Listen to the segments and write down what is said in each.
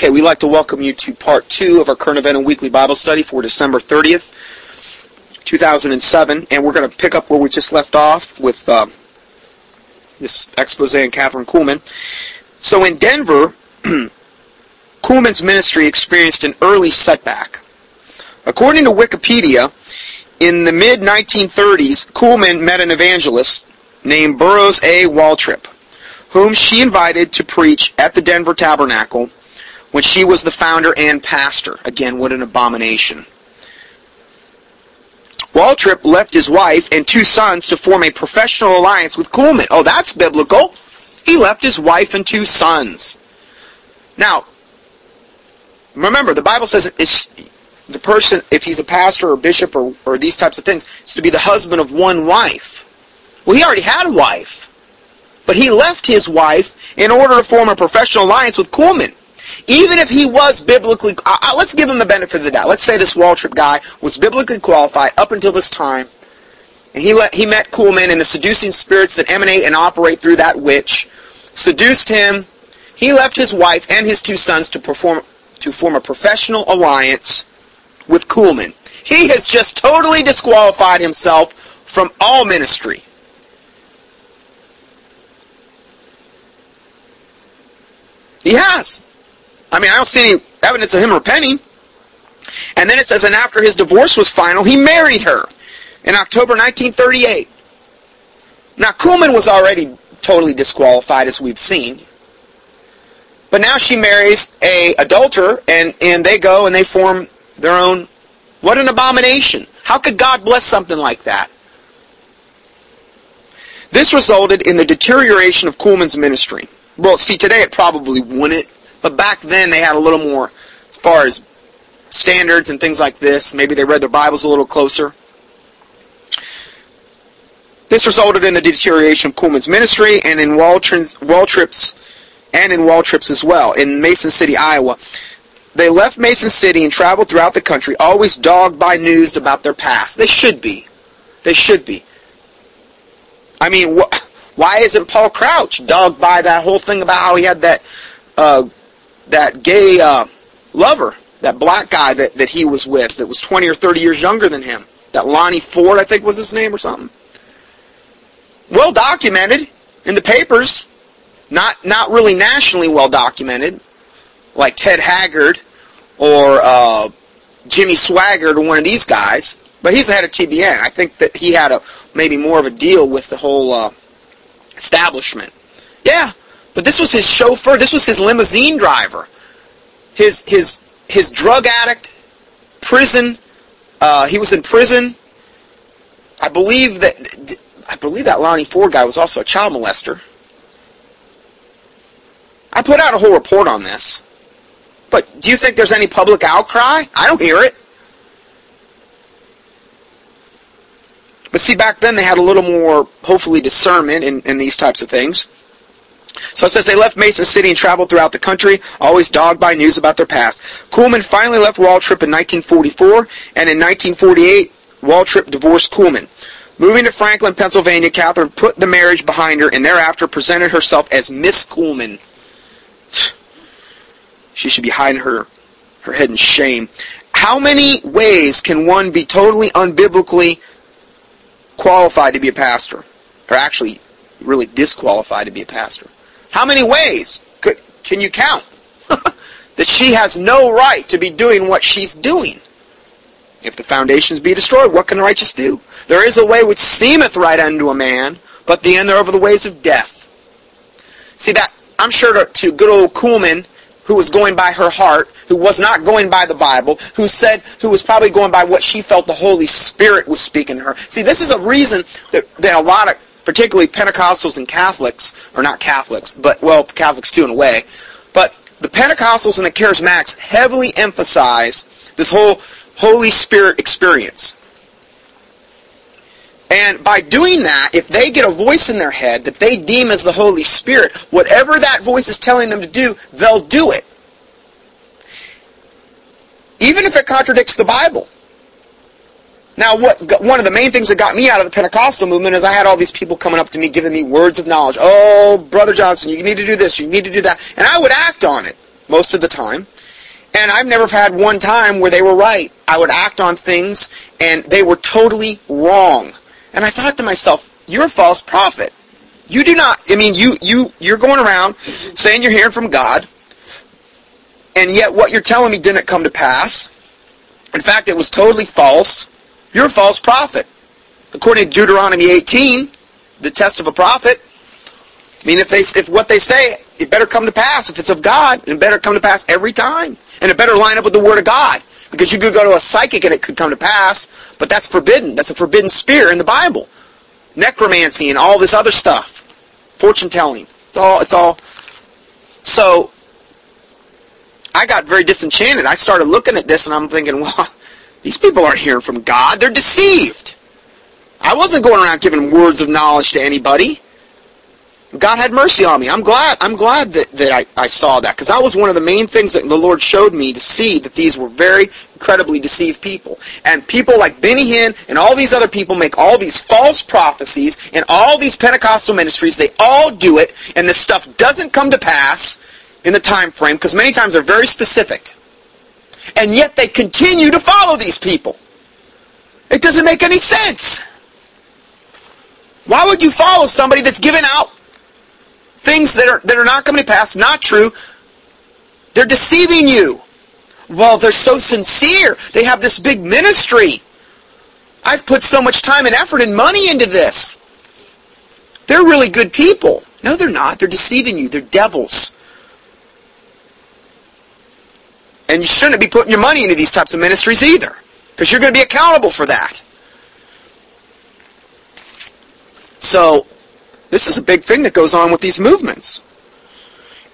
Okay, we'd like to welcome you to part two of our current event and weekly Bible study for December 30th, 2007. And we're going to pick up where we just left off with uh, this expose on Kathryn Kuhlman. So in Denver, Kuhlman's ministry experienced an early setback. According to Wikipedia, in the mid 1930s, Kuhlman met an evangelist named Burroughs A. Waltrip, whom she invited to preach at the Denver Tabernacle when she was the founder and pastor. Again, what an abomination. Waltrip left his wife and two sons to form a professional alliance with Kuhlman. Oh, that's biblical. He left his wife and two sons. Now, remember, the Bible says the person, if he's a pastor or bishop or, or these types of things, is to be the husband of one wife. Well, he already had a wife. But he left his wife in order to form a professional alliance with Kuhlman. Even if he was biblically, uh, uh, let's give him the benefit of the doubt. Let's say this Waltrip guy was biblically qualified up until this time, and he let, he met Kuhlman and the seducing spirits that emanate and operate through that witch seduced him. He left his wife and his two sons to perform to form a professional alliance with Kuhlman. He has just totally disqualified himself from all ministry. He has. I mean, I don't see any evidence of him repenting. And then it says, and after his divorce was final, he married her in October 1938. Now, Kuhlman was already totally disqualified, as we've seen. But now she marries a adulterer, and, and they go and they form their own. What an abomination. How could God bless something like that? This resulted in the deterioration of Kuhlman's ministry. Well, see, today it probably wouldn't, but back then they had a little more as far as standards and things like this. Maybe they read their Bibles a little closer. This resulted in the deterioration of Kuhlman's ministry and in Waltrip's and in Waltrip's as well in Mason City, Iowa. They left Mason City and traveled throughout the country, always dogged by news about their past. They should be. They should be. I mean, wh- why isn't Paul Crouch dogged by that whole thing about how he had that uh, that gay uh, lover, that black guy that, that he was with that was 20 or 30 years younger than him? That Lonnie Ford, I think was his name or something. Well documented in the papers, not not really nationally well documented, like Ted Haggard or uh, Jimmy Swaggart or one of these guys. But he's the head of TBN. I think that he had a maybe more of a deal with the whole uh, establishment. Yeah, but this was his chauffeur. This was his limousine driver. His his his drug addict, prison. Uh, he was in prison. I believe that I believe that Lonnie Ford guy was also a child molester. I put out a whole report on this. But do you think there's any public outcry? I don't hear it. But see, back then they had a little more, hopefully, discernment in, in these types of things. So it says they left Mason City and traveled throughout the country, always dogged by news about their past. Kuhlman finally left Waltrip in 1944, and in 1948, Waltrip divorced Kuhlman. Moving to Franklin, Pennsylvania, Kathryn put the marriage behind her and thereafter presented herself as Miss Kuhlman. She should be hiding her, her head in shame. How many ways can one be totally unbiblically qualified to be a pastor, or actually really disqualified to be a pastor. How many ways could, can you count that she has no right to be doing what she's doing? If the foundations be destroyed, what can the righteous do? There is a way which seemeth right unto a man, but the end thereof are the ways of death. See that I'm sure to, to good old Kuhlman, who was going by her heart, who was not going by the Bible, who said, who was probably going by what she felt the Holy Spirit was speaking to her. See, this is a reason that, that a lot of, particularly Pentecostals and Catholics, or not Catholics, but, well, Catholics too in a way, but the Pentecostals and the Charismatics heavily emphasize this whole Holy Spirit experience. And by doing that, if they get a voice in their head that they deem as the Holy Spirit, whatever that voice is telling them to do, they'll do it. Even if it contradicts the Bible. Now, what one of the main things that got me out of the Pentecostal movement is I had all these people coming up to me giving me words of knowledge. Oh, Brother Johnson, you need to do this, you need to do that. And I would act on it. most of the time. And I've never had one time where they were right. I would act on things and they were totally wrong. And I thought to myself, you're a false prophet. You do not, I mean, you, you, you're going around saying you're hearing from God, and yet what you're telling me didn't come to pass. In fact, it was totally false. You're a false prophet. According to Deuteronomy 18, the test of a prophet, I mean, if they, if what they say, it better come to pass. If it's of God, it better come to pass every time. And it better line up with the Word of God. Because you could go to a psychic and it could come to pass, but that's forbidden. That's a forbidden spirit in the Bible. Necromancy and all this other stuff. Fortune telling. It's all, it's all. So, I got very disenchanted. I started looking at this and I'm thinking, well, these people aren't hearing from God. They're deceived. I wasn't going around giving words of knowledge to anybody. God had mercy on me. I'm glad. I'm glad that, that I, I saw that because that was one of the main things that the Lord showed me to see that these were very incredibly deceived people. And people like Benny Hinn and all these other people make all these false prophecies and all these Pentecostal ministries. They all do it, and this stuff doesn't come to pass in the time frame because many times they're very specific. And yet they continue to follow these people. It doesn't make any sense. Why would you follow somebody that's giving out things that are, that are not coming to pass, not true. They're deceiving you. Well, they're so sincere. They have this big ministry. I've put so much time and effort and money into this. They're really good people. No, they're not. They're deceiving you. They're devils. And you shouldn't be putting your money into these types of ministries either. Because you're going to be accountable for that. So, this is a big thing that goes on with these movements.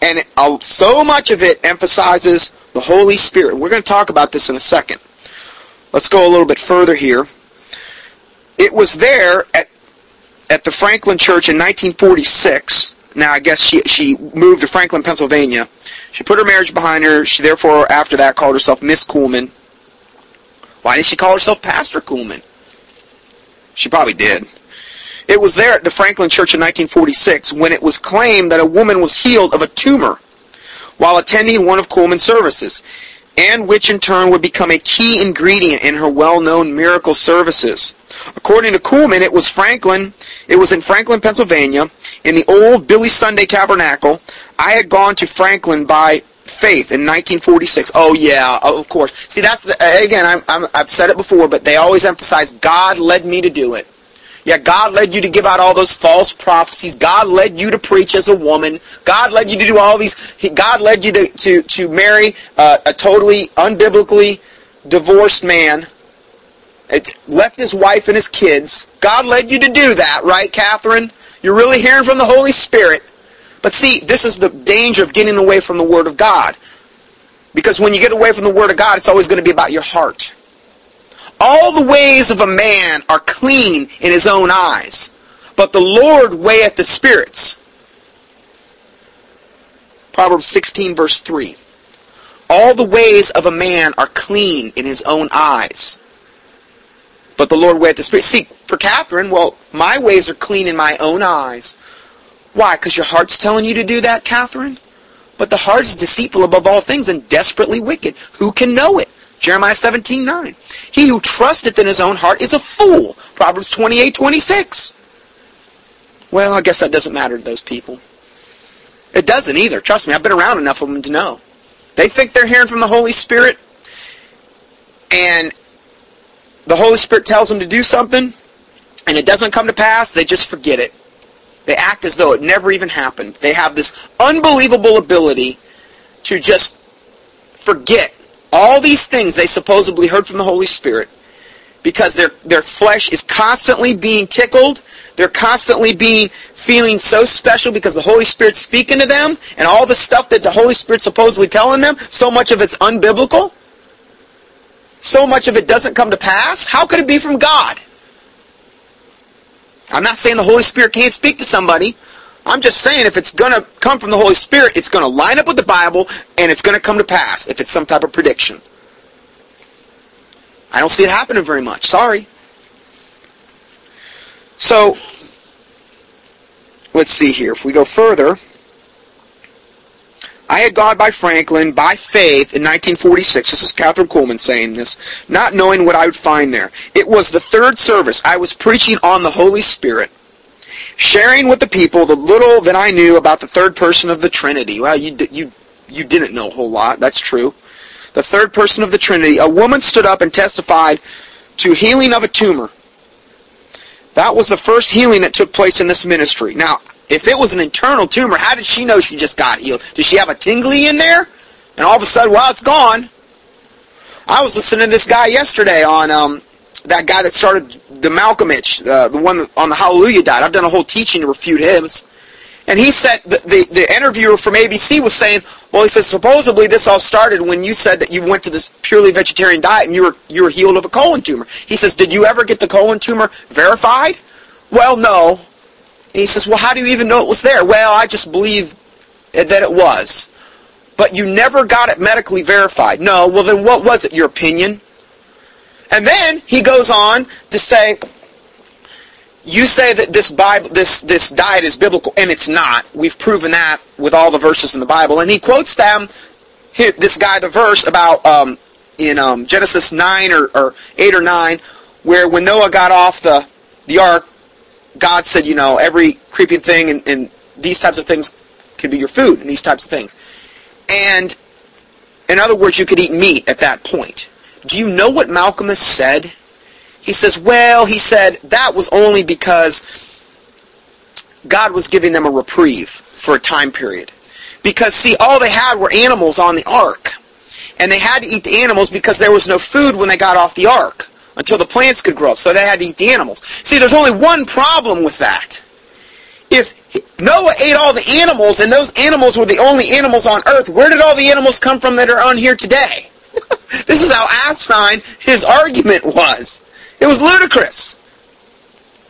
And it, so much of it emphasizes the Holy Spirit. We're going to talk about this in a second. Let's go a little bit further here. It was there at, at the Franklin Church in 1946. Now, I guess she, she moved to Franklin, Pennsylvania. She put her marriage behind her. She therefore, after that, called herself Miss Kuhlman. Why didn't she call herself Pastor Kuhlman? She probably did. It was there at the Franklin Church in 1946 when it was claimed that a woman was healed of a tumor while attending one of Kuhlman's services, and which in turn would become a key ingredient in her well-known miracle services. According to Kuhlman, it was Franklin, it was in Franklin, Pennsylvania, in the old Billy Sunday Tabernacle. I had gone to Franklin by faith in 1946. Oh yeah, of course. See, that's the, again, I'm, I'm, I've said it before, but they always emphasize God led me to do it. Yeah, God led you to give out all those false prophecies. God led you to preach as a woman. God led you to do all these. God led you to, to, to marry uh, a totally unbiblically divorced man. It left his wife and his kids. God led you to do that, right, Kathryn? You're really hearing from the Holy Spirit. But see, this is the danger of getting away from the Word of God. Because when you get away from the Word of God, it's always going to be about your heart. All the ways of a man are clean in his own eyes, but the Lord weigheth the spirits. Proverbs 16 verse 3. All the ways of a man are clean in his own eyes, but the Lord weigheth the spirits. See, for Kathryn, well, my ways are clean in my own eyes. Why? Because your heart's telling you to do that, Kathryn? But the heart is deceitful above all things and desperately wicked. Who can know it? Jeremiah 17, 9. He who trusteth in his own heart is a fool. Proverbs 28, 26. Well, I guess that doesn't matter to those people. It doesn't either. Trust me, I've been around enough of them to know. They think they're hearing from the Holy Spirit, and the Holy Spirit tells them to do something, and it doesn't come to pass, they just forget it. They act as though it never even happened. They have this unbelievable ability to just forget all these things they supposedly heard from the Holy Spirit because their, their flesh is constantly being tickled. They're constantly being feeling so special because the Holy Spirit's speaking to them and all the stuff that the Holy Spirit's supposedly telling them, so much of it's unbiblical. So much of it doesn't come to pass. How could it be from God? I'm not saying the Holy Spirit can't speak to somebody. I'm just saying if it's going to come from the Holy Spirit, it's going to line up with the Bible and it's going to come to pass if it's some type of prediction. I don't see it happening very much. Sorry. So, let's see here. If we go further, I had gone by Franklin by faith in 1946. This is Kathryn Kuhlman saying this, not knowing what I would find there. It was the third service. I was preaching on the Holy Spirit, sharing with the people the little that I knew about the third person of the Trinity. Well, you you you didn't know a whole lot. That's true. The third person of the Trinity. A woman stood up and testified to healing of a tumor. That was the first healing that took place in this ministry. Now, if it was an internal tumor, how did she know she just got healed? Did she have a tingly in there? And all of a sudden, well, it's gone. I was listening to this guy yesterday on um, that guy that started the Malkmus, uh, the one on the Hallelujah diet. I've done a whole teaching to refute him. And he said, the, the, the interviewer from ABC was saying, well, he says, supposedly this all started when you said that you went to this purely vegetarian diet and you were, you were healed of a colon tumor. He says, did you ever get the colon tumor verified? Well, no. And he says, well, how do you even know it was there? Well, I just believe that it was. But you never got it medically verified. No, well then what was it, your opinion? And then he goes on to say, you say that this Bible, this this diet is biblical, and it's not. We've proven that with all the verses in the Bible. And he quotes them, this guy, the verse about um, in um, Genesis nine or, or eight or nine, where when Noah got off the the ark, God said, you know, every creeping thing and, and these types of things can be your food and these types of things. And in other words, you could eat meat at that point. Do you know what Malkmus said? He says, well, he said that was only because God was giving them a reprieve for a time period. Because, see, all they had were animals on the ark. And they had to eat the animals because there was no food when they got off the ark until the plants could grow. So they had to eat the animals. See, there's only one problem with that. If Noah ate all the animals and those animals were the only animals on earth, where did all the animals come from that are on here today? this is how asinine his argument was. It was ludicrous.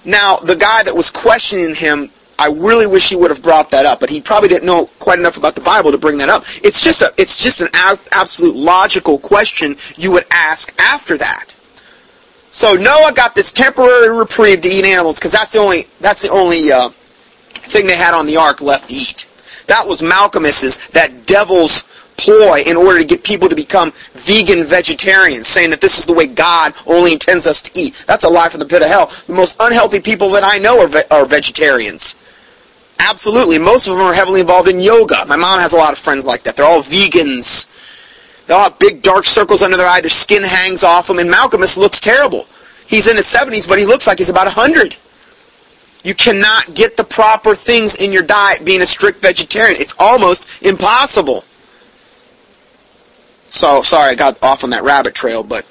Now, the guy that was questioning him, I really wish he would have brought that up, but he probably didn't know quite enough about the Bible to bring that up. It's just a, it's just an absolute logical question you would ask after that. So Noah got this temporary reprieve to eat animals because that's the only that's the only uh, thing they had on the ark left to eat. That was Malkmus's, that devil's ploy in order to get people to become vegan vegetarians, saying that this is the way God only intends us to eat. That's a lie from the pit of hell. The most unhealthy people that I know are, ve- are vegetarians. Absolutely. Most of them are heavily involved in yoga. My mom has a lot of friends like that. They're all vegans. They all have big dark circles under their eye. Their skin hangs off them. And Malkmus looks terrible. He's in his 70s, but he looks like he's about 100. You cannot get the proper things in your diet being a strict vegetarian. It's almost impossible. So sorry I got off on that rabbit trail, but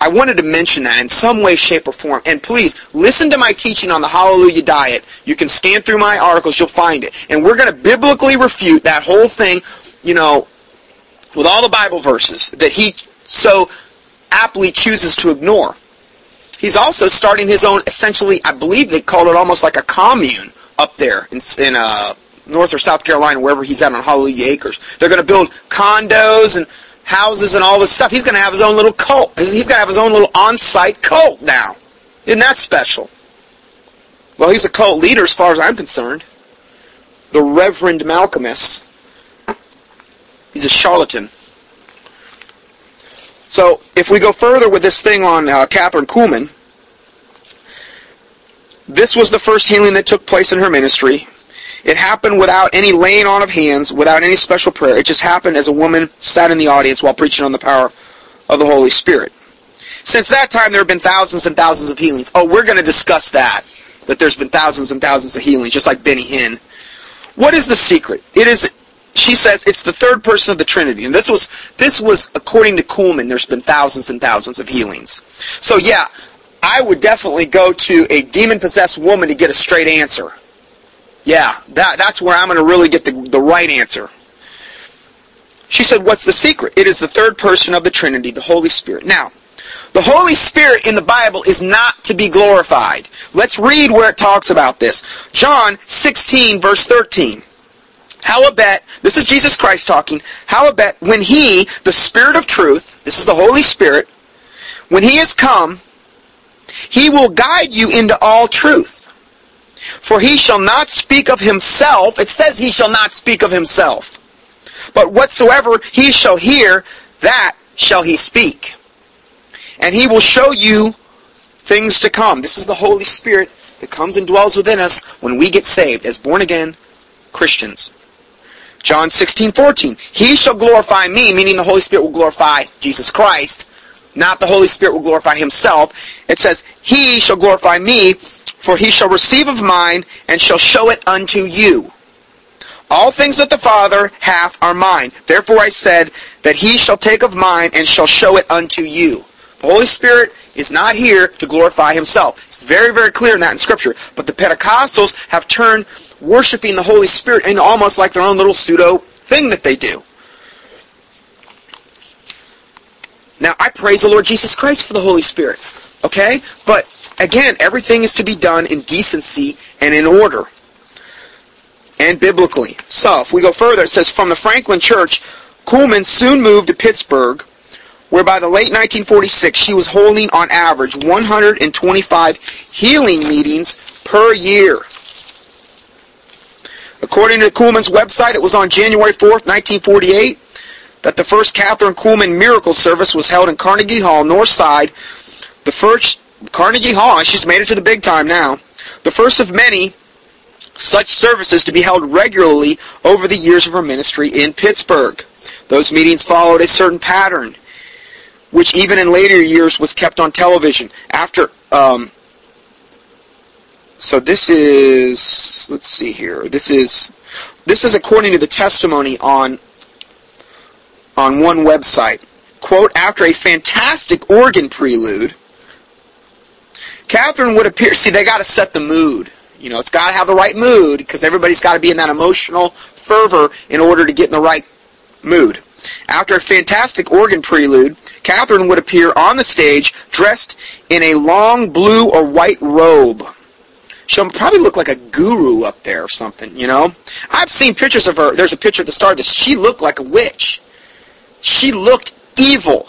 I wanted to mention that in some way, shape, or form. And please, listen to my teaching on the Hallelujah Diet. You can scan through my articles, you'll find it. And we're going to biblically refute that whole thing, you know, with all the Bible verses that he so aptly chooses to ignore. He's also starting his own, essentially, I believe they called it almost like a commune up there in, in uh, North or South Carolina, wherever he's at on Hallelujah Acres. They're going to build condos and houses and all this stuff. He's going to have his own little cult. He's going to have his own little on-site cult now. Isn't that special? Well, he's a cult leader as far as I'm concerned. The Reverend Malkmus. He's a charlatan. So, if we go further with this thing on uh, Kathryn Kuhlman, this was the first healing that took place in her ministry. It happened without any laying on of hands, without any special prayer. It just happened as a woman sat in the audience while preaching on the power of the Holy Spirit. Since that time, there have been thousands and thousands of healings. Oh, we're going to discuss that, that there's been thousands and thousands of healings, just like Benny Hinn. What is the secret? It is, she says, it's the third person of the Trinity. And this was, this was according to Kuhlman, there's been thousands and thousands of healings. So yeah, I would definitely go to a demon-possessed woman to get a straight answer. Yeah, that, that's where I'm going to really get the, the right answer. She said, what's the secret? It is the third person of the Trinity, the Holy Spirit. Now, the Holy Spirit in the Bible is not to be glorified. Let's read where it talks about this. John 16, verse 13. How about, this is Jesus Christ talking, how about when He, the Spirit of truth, this is the Holy Spirit, when He has come, He will guide you into all truth. For he shall not speak of himself. It says he shall not speak of himself. But whatsoever he shall hear, that shall he speak. And he will show you things to come. This is the Holy Spirit that comes and dwells within us when we get saved as born again Christians. John 16, 14. He shall glorify me, meaning the Holy Spirit will glorify Jesus Christ, not the Holy Spirit will glorify himself. It says, He shall glorify me, for he shall receive of mine, and shall show it unto you. All things that the Father hath are mine. Therefore I said that he shall take of mine, and shall show it unto you. The Holy Spirit is not here to glorify himself. It's very, very clear in that in Scripture. But the Pentecostals have turned worshiping the Holy Spirit into almost like their own little pseudo thing that they do. Now, I praise the Lord Jesus Christ for the Holy Spirit. Okay? But, again, everything is to be done in decency and in order. And biblically. So, if we go further, it says, from the Franklin Church, Kuhlman soon moved to Pittsburgh, where by the late 1946 she was holding on average 125 healing meetings per year. According to Kuhlman's website, it was on January 4th, 1948, that the first Kathryn Kuhlman miracle service was held in Carnegie Hall, North Side. The first Carnegie Hall, she's made it to the big time now. The first of many such services to be held regularly over the years of her ministry in Pittsburgh. Those meetings followed a certain pattern, which even in later years was kept on television. After, um, so this is, let's see here. This is, this is according to the testimony on on one website. Quote, after a fantastic organ prelude, Kathryn would appear, see, they got to set the mood. You know, it's got to have the right mood because everybody's got to be in that emotional fervor in order to get in the right mood. After a fantastic organ prelude, Kathryn would appear on the stage dressed in a long blue or white robe. She'll probably look like a guru up there or something, you know? I've seen pictures of her. There's a picture at the start that she looked like a witch. She looked evil.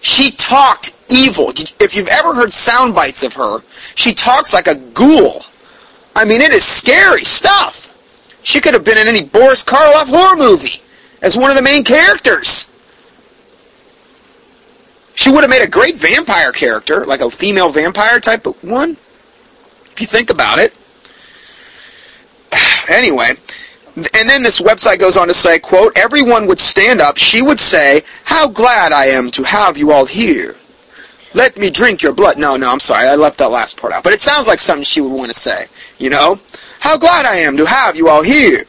She talked evil. If you've ever heard sound bites of her, she talks like a ghoul. I mean, it is scary stuff. She could have been in any Boris Karloff horror movie as one of the main characters. She would have made a great vampire character, like a female vampire type one, if you think about it. Anyway, and then this website goes on to say, quote, everyone would stand up. She would say, how glad I am to have you all here. Let me drink your blood. No, no, I'm sorry. I left that last part out. But it sounds like something she would want to say, you know? How glad I am to have you all here.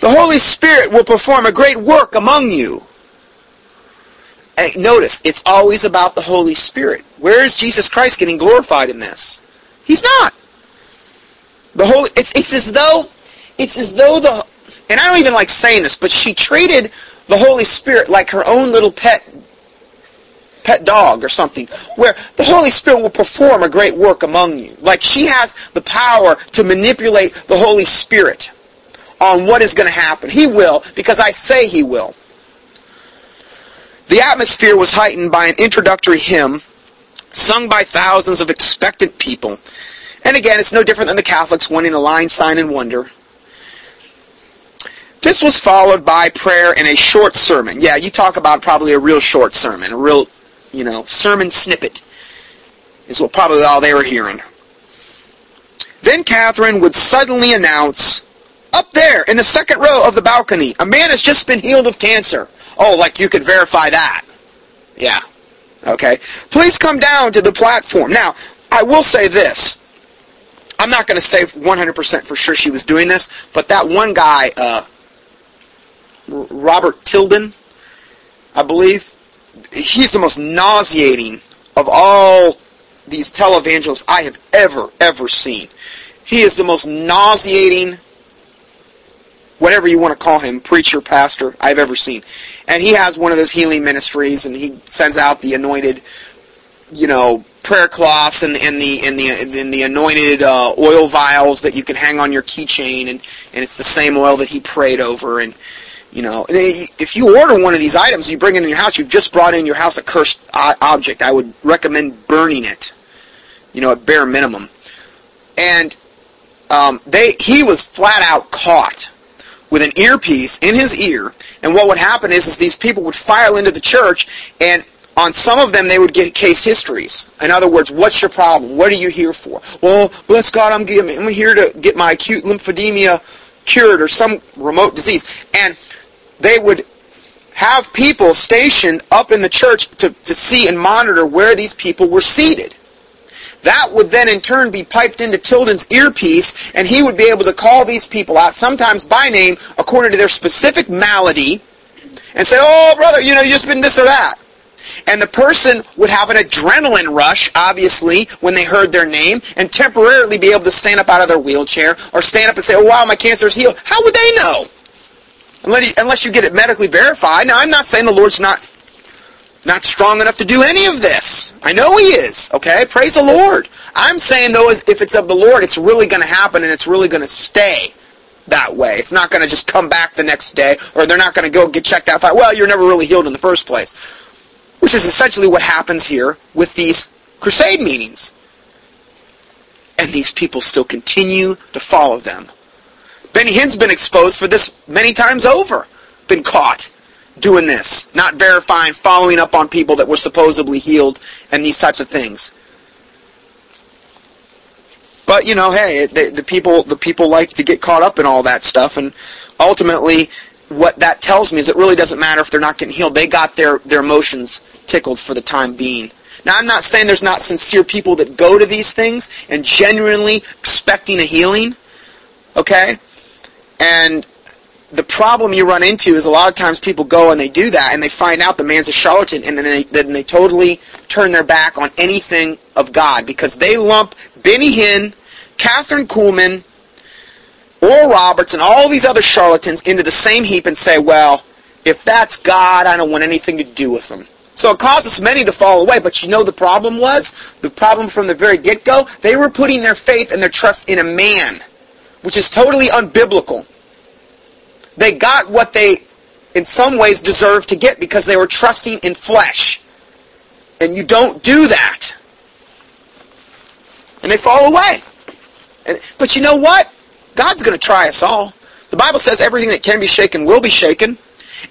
The Holy Spirit will perform a great work among you. Hey, notice, it's always about the Holy Spirit. Where is Jesus Christ getting glorified in this? He's not. The Holy, it's, it's as though it's as though the, and I don't even like saying this, but she treated the Holy Spirit like her own little pet, pet dog or something, where the Holy Spirit will perform a great work among you. Like she has the power to manipulate the Holy Spirit on what is going to happen. He will, because I say he will. The atmosphere was heightened by an introductory hymn sung by thousands of expectant people. And again, it's no different than the Catholics wanting a line, sign, and wonder. This was followed by prayer and a short sermon. Yeah, you talk about probably a real short sermon, a real, you know, sermon snippet is what probably all they were hearing. Then Kathryn would suddenly announce, up there in the second row of the balcony, a man has just been healed of cancer. Oh, like you could verify that. Yeah. Okay. Please come down to the platform. Now, I will say this. I'm not going to say 100% for sure she was doing this, but that one guy, uh, Robert Tilton, I believe. He's the most nauseating of all these televangelists I have ever, ever seen. He is the most nauseating, whatever you want to call him, preacher, pastor I've ever seen. And he has one of those healing ministries, and he sends out the anointed, you know, prayer cloths and, and the and the and the anointed uh, oil vials that you can hang on your keychain, and and it's the same oil that he prayed over, and you know, if you order one of these items and you bring it in your house, you've just brought in your house a cursed object. I would recommend burning it, you know, at bare minimum. And um, they, he was flat out caught with an earpiece in his ear, And what would happen is, is these people would file into the church, and on some of them they would get case histories. In other words, what's your problem? What are you here for? Well, bless God, I'm, I'm here to get my acute lymphedema cured or some remote disease. And they would have people stationed up in the church to, to see and monitor where these people were seated. That would then in turn be piped into Tilton's earpiece, and he would be able to call these people out, sometimes by name, according to their specific malady, and say, oh, brother, you know, you just been this or that. And the person would have an adrenaline rush, obviously, when they heard their name, and temporarily be able to stand up out of their wheelchair, or stand up and say, oh, wow, my cancer is healed. How would they know? Unless you get it medically verified. Now, I'm not saying the Lord's not not strong enough to do any of this. I know he is, okay? Praise the Lord. I'm saying, though, if it's of the Lord, it's really going to happen and it's really going to stay that way. It's not going to just come back the next day, or they're not going to go get checked out. Well, you're never really healed in the first place. Which is essentially what happens here with these crusade meetings. And these people still continue to follow them. Benny Hinn's been exposed for this many times over. Been caught doing this, not verifying, following up on people that were supposedly healed, and these types of things. But you know, hey, the, the people the people like to get caught up in all that stuff, and ultimately, what that tells me is it really doesn't matter if they're not getting healed. They got their their emotions tickled for the time being. Now, I'm not saying there's not sincere people that go to these things and genuinely expecting a healing, okay? And the problem you run into is a lot of times people go and they do that and they find out the man's a charlatan and then they, then they totally turn their back on anything of God because they lump Benny Hinn, Kathryn Kuhlman, Oral Roberts, and all these other charlatans into the same heap and say, well, if that's God, I don't want anything to do with them. So it causes many to fall away, but you know the problem was? The problem from the very get-go? They were putting their faith and their trust in a man, which is totally unbiblical they got what they, in some ways, deserved to get because they were trusting in flesh. And you don't do that. And they fall away. And, but you know what? God's going to try us all. The Bible says everything that can be shaken will be shaken.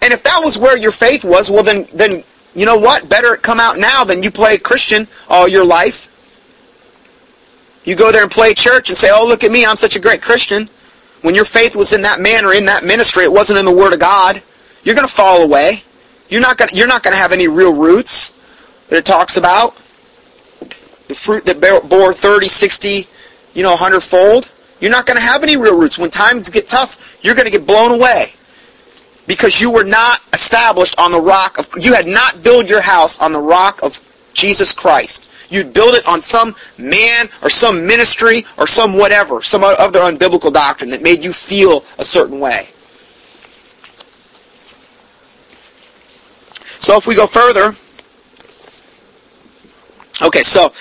And if that was where your faith was, well then, then you know what? Better come out now than you play Christian all your life. You go there and play church and say, oh, look at me, I'm such a great Christian. When your faith was in that man or in that ministry, it wasn't in the Word of God. You're going to fall away. You're not going. You're not going to have any real roots that it talks about. The fruit that bore 30, 60, you know, 100 fold. You're not going to have any real roots. When times get tough, you're going to get blown away because you were not established on the rock of. You had not built your house on the rock of Jesus Christ. You'd build it on some man or some ministry or some whatever, some other unbiblical doctrine that made you feel a certain way. So if we go further, okay, so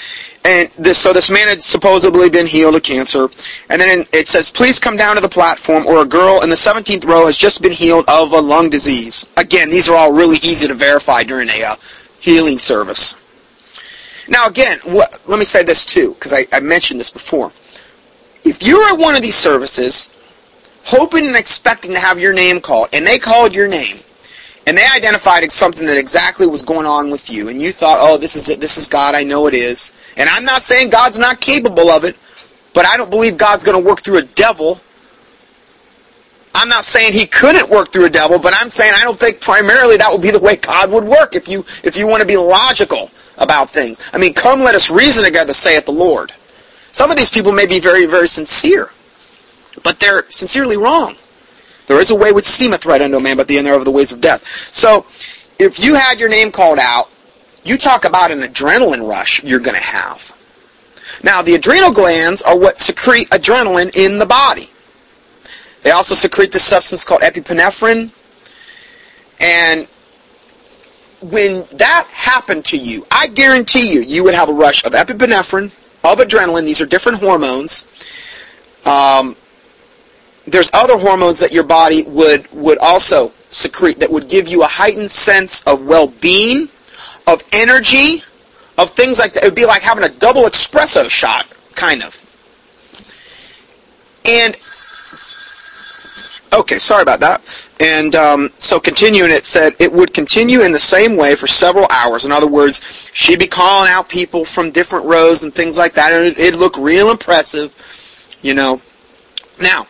and this so this man had supposedly been healed of cancer, and then it says, "Please come down to the platform," or a girl in the 17th row has just been healed of a lung disease. Again, these are all really easy to verify during a uh, healing service. Now, again, let me say this too, because I, I mentioned this before. If you're at one of these services, hoping and expecting to have your name called, and they called your name, and they identified something that exactly was going on with you, and you thought, oh, this is it, this is God, I know it is. And I'm not saying God's not capable of it, but I don't believe God's going to work through a devil. I'm not saying he couldn't work through a devil, but I'm saying I don't think primarily that would be the way God would work if you if you want to be logical about things. I mean, come let us reason together, saith the Lord. Some of these people may be very, very sincere, but they're sincerely wrong. There is a way which seemeth right unto a man, but the end thereof the ways of death. So, if you had your name called out, you talk about an adrenaline rush you're going to have. Now, the adrenal glands are what secrete adrenaline in the body. They also secrete this substance called epinephrine. And when that happened to you, I guarantee you, you would have a rush of epinephrine, of adrenaline. These are different hormones. Um, there's other hormones that your body would would also secrete that would give you a heightened sense of well-being, of energy, of things like that. It would be like having a double espresso shot, kind of. And okay, sorry about that. And um, so continuing, it said it would continue in the same way for several hours. In other words, she'd be calling out people from different rows and things like that, and it'd, look real impressive, you know. Now,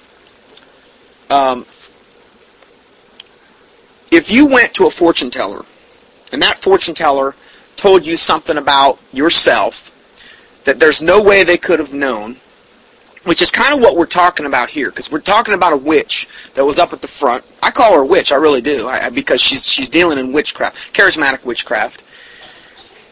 um, if you went to a fortune teller, and that fortune teller told you something about yourself that there's no way they could have known, which is kind of what we're talking about here, because we're talking about a witch that was up at the front. I call her a witch, I really do, I, because she's she's dealing in witchcraft, charismatic witchcraft.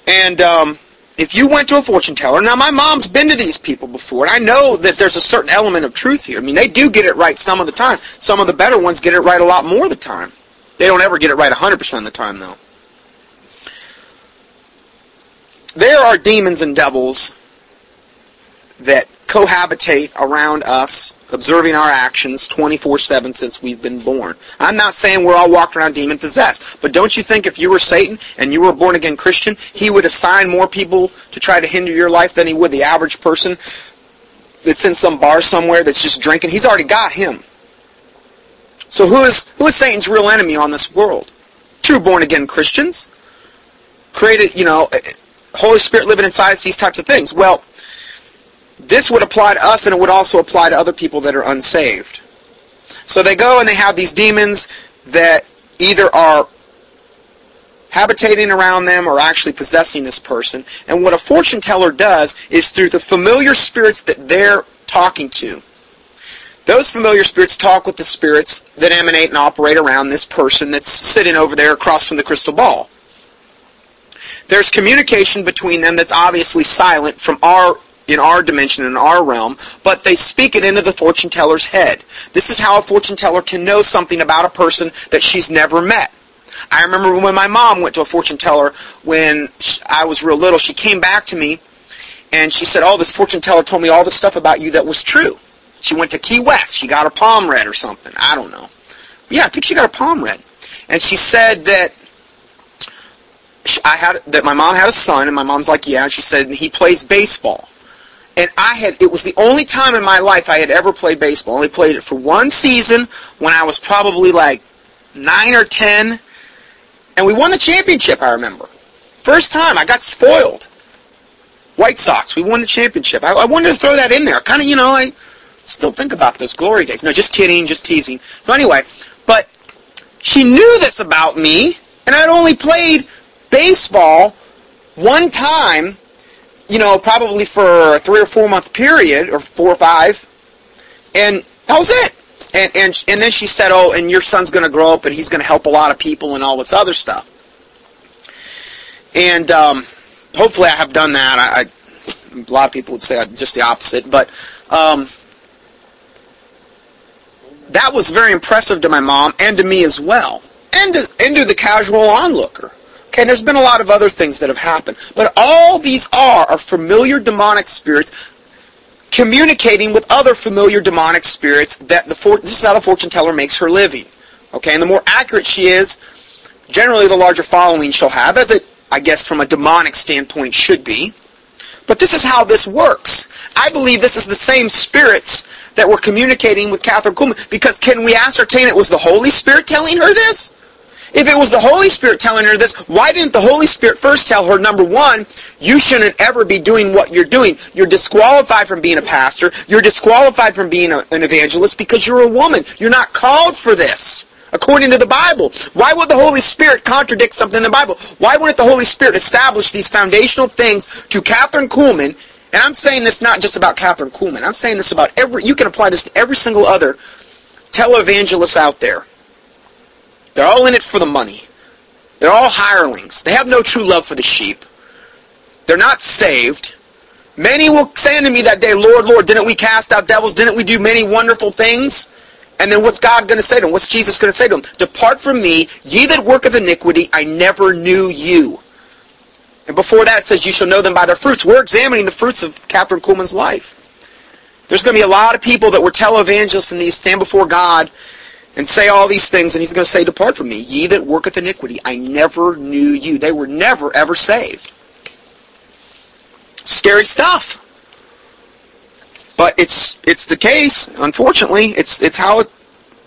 And um, if you went to a fortune teller, now my mom's been to these people before, and I know that there's a certain element of truth here. I mean, they do get it right some of the time. Some of the better ones get it right a lot more of the time. They don't ever get it right 100% of the time, though. There are demons and devils that cohabitate around us, observing our actions 24-7 since we've been born. I'm not saying we're all walking around demon-possessed, but don't you think if you were Satan and you were a born-again Christian, he would assign more people to try to hinder your life than he would the average person that's in some bar somewhere that's just drinking? He's already got him. So who is, who is Satan's real enemy on this world? True born-again Christians. Created, you know, Holy Spirit living inside us, these types of things. Well, this would apply to us and it would also apply to other people that are unsaved. So they go and they have these demons that either are habitating around them or actually possessing this person. And what a fortune teller does is through the familiar spirits that they're talking to, those familiar spirits talk with the spirits that emanate and operate around this person that's sitting over there across from the crystal ball. There's communication between them that's obviously silent from our in our dimension, in our realm, but they speak it into the fortune teller's head. This is how a fortune teller can know something about a person that she's never met. I remember when my mom went to a fortune teller when I was real little. She came back to me and she said, "Oh, this fortune teller told me all the stuff about you that was true." She went to Key West. She got her palm read or something. I don't know. Yeah, I think she got her palm read. And she said that I had that my mom had a son, and my mom's like, yeah. And she said he plays baseball. And I had, it was the only time in my life I had ever played baseball. I only played it for one season when I was probably like nine or ten. And we won the championship, I remember. First time, I got spoiled. White Sox, we won the championship. I, I wanted to throw that in there. Kind of, you know, I still think about those glory days. No, just kidding, just teasing. So anyway, but she knew this about me, and I'd only played baseball one time you know, probably for a three or four month period, or four or five, and that was it. And and and then she said, "Oh, and your son's going to grow up, and he's going to help a lot of people, and all this other stuff." And um, hopefully, I have done that. I, I, a lot of people would say just the opposite, but um, that was very impressive to my mom and to me as well, and to, and to the casual onlooker. Okay, there's been a lot of other things that have happened. But all these are are familiar demonic spirits communicating with other familiar demonic spirits that the for- this is how the fortune teller makes her living. Okay, and the more accurate she is, generally the larger following she'll have, as it, I guess, from a demonic standpoint should be. But this is how this works. I believe this is the same spirits that were communicating with Kathryn Kuhlman. Because can we ascertain it was the Holy Spirit telling her this? If it was the Holy Spirit telling her this, why didn't the Holy Spirit first tell her, number one, you shouldn't ever be doing what you're doing. You're disqualified from being a pastor. You're disqualified from being a, an evangelist because you're a woman. You're not called for this. According to the Bible. Why would the Holy Spirit contradict something in the Bible? Why wouldn't the Holy Spirit establish these foundational things to Kathryn Kuhlman? And I'm saying this not just about Kathryn Kuhlman. I'm saying this about every, you can apply this to every single other televangelist out there. They're all in it for the money. They're all hirelings. They have no true love for the sheep. They're not saved. Many will say unto me that day, Lord, Lord, didn't we cast out devils? Didn't we do many wonderful things? And then what's God going to say to them? What's Jesus going to say to them? Depart from me, ye that worketh iniquity, I never knew you. And before that it says, you shall know them by their fruits. We're examining the fruits of Kathryn Kuhlman's life. There's going to be a lot of people that were televangelists and these stand before God and say all these things, and he's going to say, Depart from me, ye that worketh iniquity. I never knew you. They were never, ever saved. Scary stuff. But it's it's the case, unfortunately. It's it's how it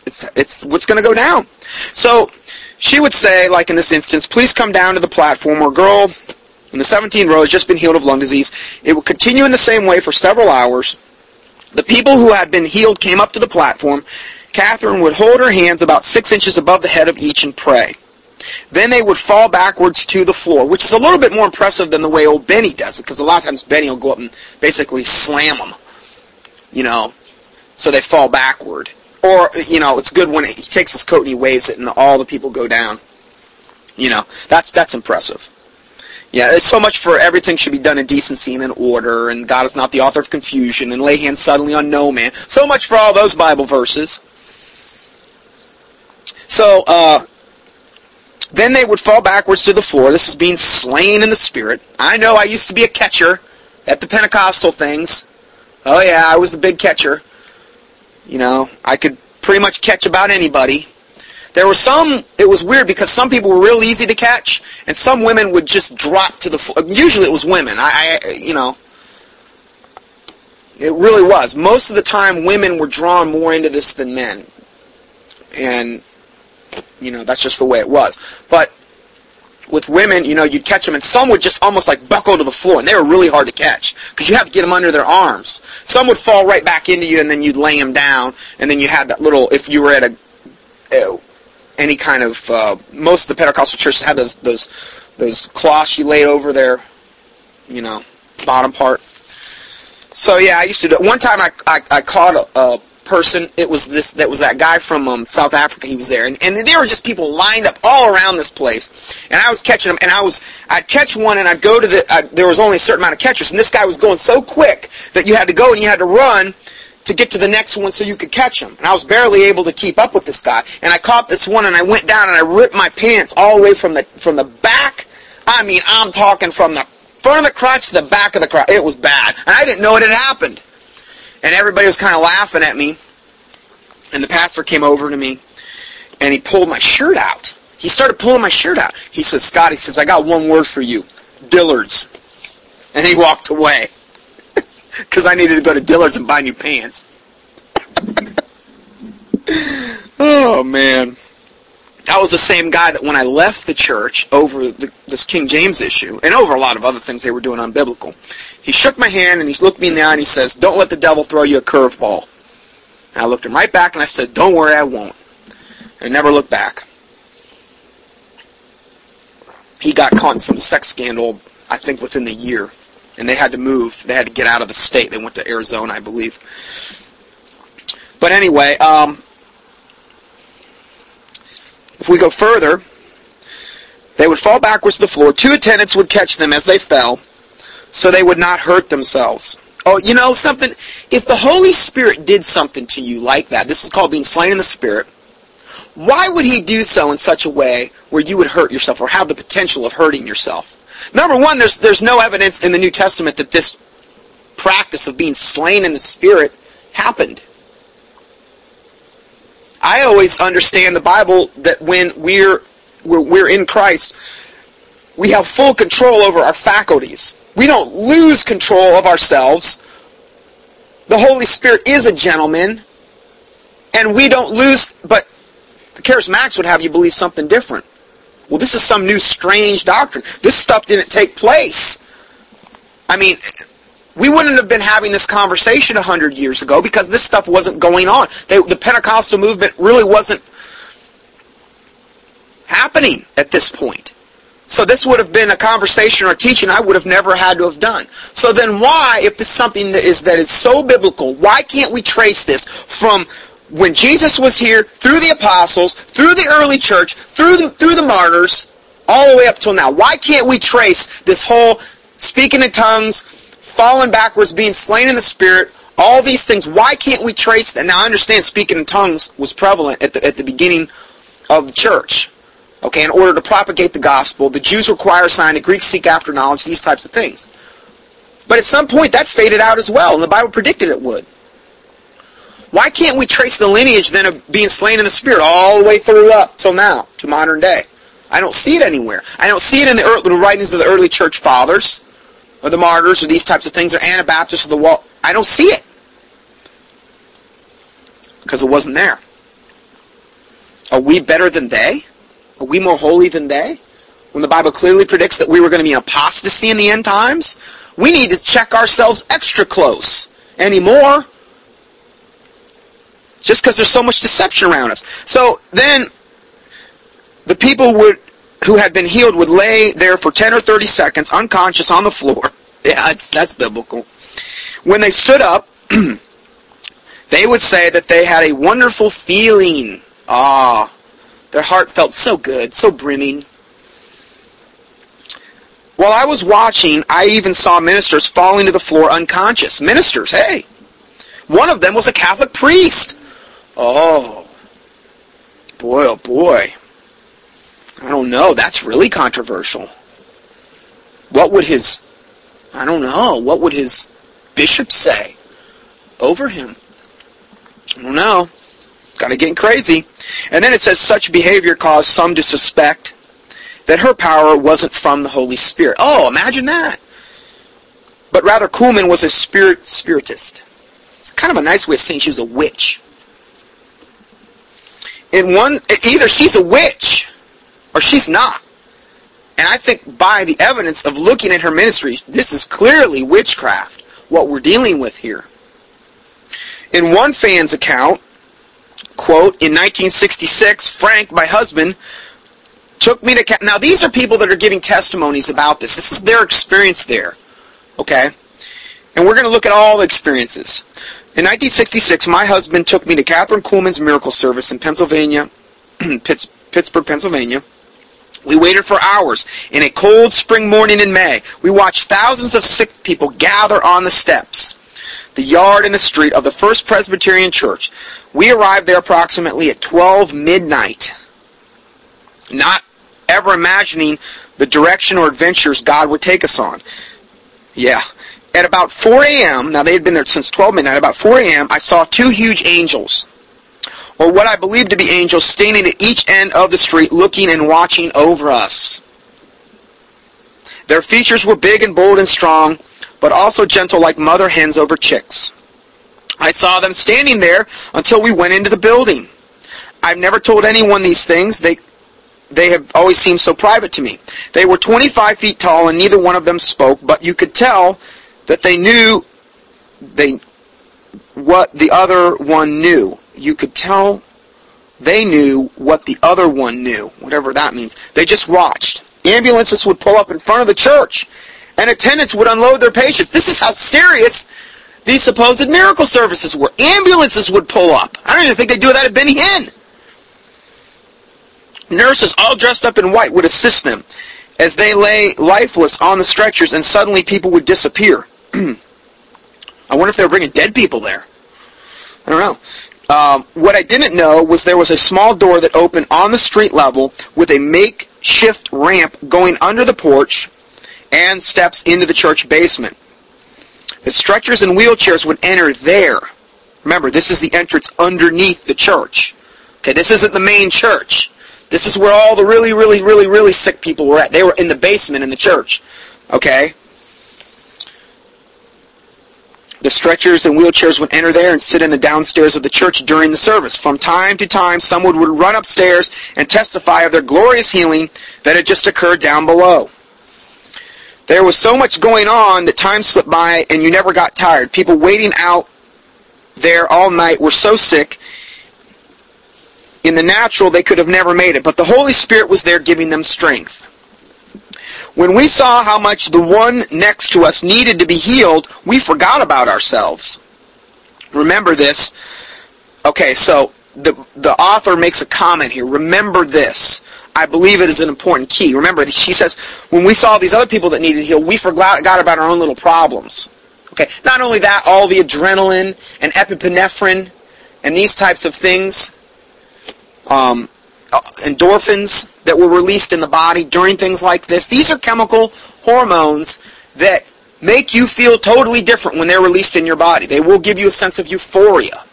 it's it's what's going to go down. So she would say, like in this instance, please come down to the platform a girl in the 17th row has just been healed of lung disease. It would continue in the same way for several hours. The people who had been healed came up to the platform. Kathryn would hold her hands about six inches above the head of each and pray. Then they would fall backwards to the floor, which is a little bit more impressive than the way old Benny does it, because a lot of times Benny will go up and basically slam them, you know, so they fall backward. Or, you know, it's good when he takes his coat and he waves it and all the people go down. You know, that's that's impressive. Yeah, it's so much for everything should be done in decency and in order, and God is not the author of confusion, and lay hands suddenly on no man. So much for all those Bible verses. So, uh, then they would fall backwards to the floor. This is being slain in the Spirit. I know I used to be a catcher at the Pentecostal things. Oh yeah, I was the big catcher. You know, I could pretty much catch about anybody. There were some, it was weird because some people were real easy to catch, and some women would just drop to the floor. Usually it was women. I, I, you know, it really was. Most of the time women were drawn more into this than men. And, you know, that's just the way it was. But with women, you know, you'd catch them, and some would just almost like buckle to the floor, and they were really hard to catch because you have to get them under their arms. Some would fall right back into you, and then you'd lay them down, and then you had that little. If you were at a, any kind of uh, most of the Pentecostal churches had those those those cloths you laid over their, you know, bottom part. So yeah, I used to do. One time I I, I caught a, a person. It was this that was that guy from um, South Africa. He was there, and, and there were just people lined up all around this place. And I was catching them, and I was I'd catch one, and I'd go to the. I'd, there was only a certain amount of catchers, and this guy was going so quick that you had to go and you had to run to get to the next one so you could catch him. And I was barely able to keep up with this guy. And I caught this one, and I went down and I ripped my pants all the way from the from the back. I mean, I'm talking from the front of the crotch to the back of the crotch. It was bad, and I didn't know it had happened and everybody was kind of laughing at me. And the pastor came over to me, and he pulled my shirt out. He started pulling my shirt out. He says, Scott, he says, I got one word for you. Dillard's. And he walked away. Because I needed to go to Dillard's and buy new pants. oh, man. That was the same guy that when I left the church over the, this King James issue, and over a lot of other things they were doing unbiblical, he shook my hand and he looked me in the eye and he says, don't let the devil throw you a curveball. And I looked him right back and I said, don't worry, I won't. And I never looked back. He got caught in some sex scandal, I think, within the year. And they had to move. They had to get out of the state. They went to Arizona, I believe. But anyway, um, if we go further, they would fall backwards to the floor. Two attendants would catch them as they fell so they would not hurt themselves. Oh, you know something? If the Holy Spirit did something to you like that, this is called being slain in the Spirit, why would he do so in such a way where you would hurt yourself or have the potential of hurting yourself? Number one, there's, there's no evidence in the New Testament that this practice of being slain in the Spirit happened. I always understand the Bible that when we're, we're, we're in Christ, we have full control over our faculties. We don't lose control of ourselves. The Holy Spirit is a gentleman, and we don't lose, but the charismatics would have you believe something different. Well, this is some new strange doctrine. This stuff didn't take place. I mean, we wouldn't have been having this conversation a hundred years ago because this stuff wasn't going on. They, the Pentecostal movement really wasn't happening at this point. So this would have been a conversation or teaching I would have never had to have done. So then why, if this is something that is, that is so biblical, why can't we trace this from when Jesus was here, through the apostles, through the early church, through the, through the martyrs, all the way up till now? Why can't we trace this whole speaking in tongues, falling backwards, being slain in the spirit, all these things? Why can't we trace that? Now I understand speaking in tongues was prevalent at the, at the beginning of the church. Okay, in order to propagate the gospel, the Jews require a sign, the Greeks seek after knowledge, these types of things. But at some point that faded out as well, and the Bible predicted it would. Why can't we trace the lineage then of being slain in the Spirit all the way through up till now, to modern day? I don't see it anywhere. I don't see it in the, early, the writings of the early church fathers, or the martyrs, or these types of things, or Anabaptists, or the wall. I don't see it. Because it wasn't there. Are we better than they? Are we more holy than they? When the Bible clearly predicts that we were going to be apostasy in the end times, we need to check ourselves extra close anymore. Just because there's so much deception around us. So then, the people would, who had been healed would lay there for 10 or 30 seconds unconscious on the floor. Yeah, that's, that's biblical. When they stood up, they would say that they had a wonderful feeling. Ah, their heart felt so good, so brimming. While I was watching, I even saw ministers falling to the floor unconscious. Ministers, hey. One of them was a Catholic priest. Oh, boy, oh boy. I don't know. That's really controversial. What would his, I don't know, what would his bishop say over him? I don't know. Got of getting crazy. And then it says such behavior caused some to suspect that her power wasn't from the Holy Spirit. Oh, imagine that. But rather, Kuhlman was a spirit spiritist. It's kind of a nice way of saying she was a witch. In one, either she's a witch or she's not. And I think by the evidence of looking at her ministry, this is clearly witchcraft, what we're dealing with here. In one fan's account, quote, in 1966, Frank, my husband, took me to... Now, these are people that are giving testimonies about this. This is their experience there. Okay? And we're going to look at all the experiences. In 1966, my husband took me to Kathryn Kuhlman's miracle service in Pennsylvania, Pittsburgh, Pennsylvania. We waited for hours in a cold spring morning in May. We watched thousands of sick people gather on the steps, the yard and the street of the First Presbyterian Church. We arrived there approximately at 12 midnight, not ever imagining the direction or adventures God would take us on. Yeah. At about 4 a.m., now they had been there since 12 midnight, about 4 a.m., I saw two huge angels or what I believed to be angels, standing at each end of the street looking and watching over us. Their features were big and bold and strong, but also gentle like mother hens over chicks. I saw them standing there until we went into the building. I've never told anyone these things. They they have always seemed so private to me. They were 25 feet tall and neither one of them spoke, but you could tell that they knew they what the other one knew you could tell they knew what the other one knew, whatever that means. They just watched. Ambulances would pull up in front of the church, and attendants would unload their patients. This is how serious these supposed miracle services were. Ambulances would pull up. I don't even think they do that at Benny Hinn. Nurses, all dressed up in white, would assist them as they lay lifeless on the stretchers, and suddenly people would disappear. I wonder if they were bringing dead people there. I don't know. Um, what I didn't know was there was a small door that opened on the street level with a makeshift ramp going under the porch and steps into the church basement. The stretchers and wheelchairs would enter there. Remember, this is the entrance underneath the church. Okay, this isn't the main church. This is where all the really, really, really, really sick people were at. They were in the basement in the church. Okay? The stretchers and wheelchairs would enter there and sit in the downstairs of the church during the service. From time to time, someone would run upstairs and testify of their glorious healing that had just occurred down below. There was so much going on that time slipped by and you never got tired. People waiting out there all night were so sick. In the natural, they could have never made it, but the Holy Spirit was there giving them strength. When we saw how much the one next to us needed to be healed, we forgot about ourselves. Remember this. Okay, so the, the author makes a comment here. Remember this. I believe it is an important key. Remember, she says, when we saw these other people that needed healed, we forgot about our own little problems. Okay, not only that, all the adrenaline and epinephrine and these types of things, um, uh, endorphins that were released in the body during things like this. These are chemical hormones that make you feel totally different when they're released in your body. They will give you a sense of euphoria.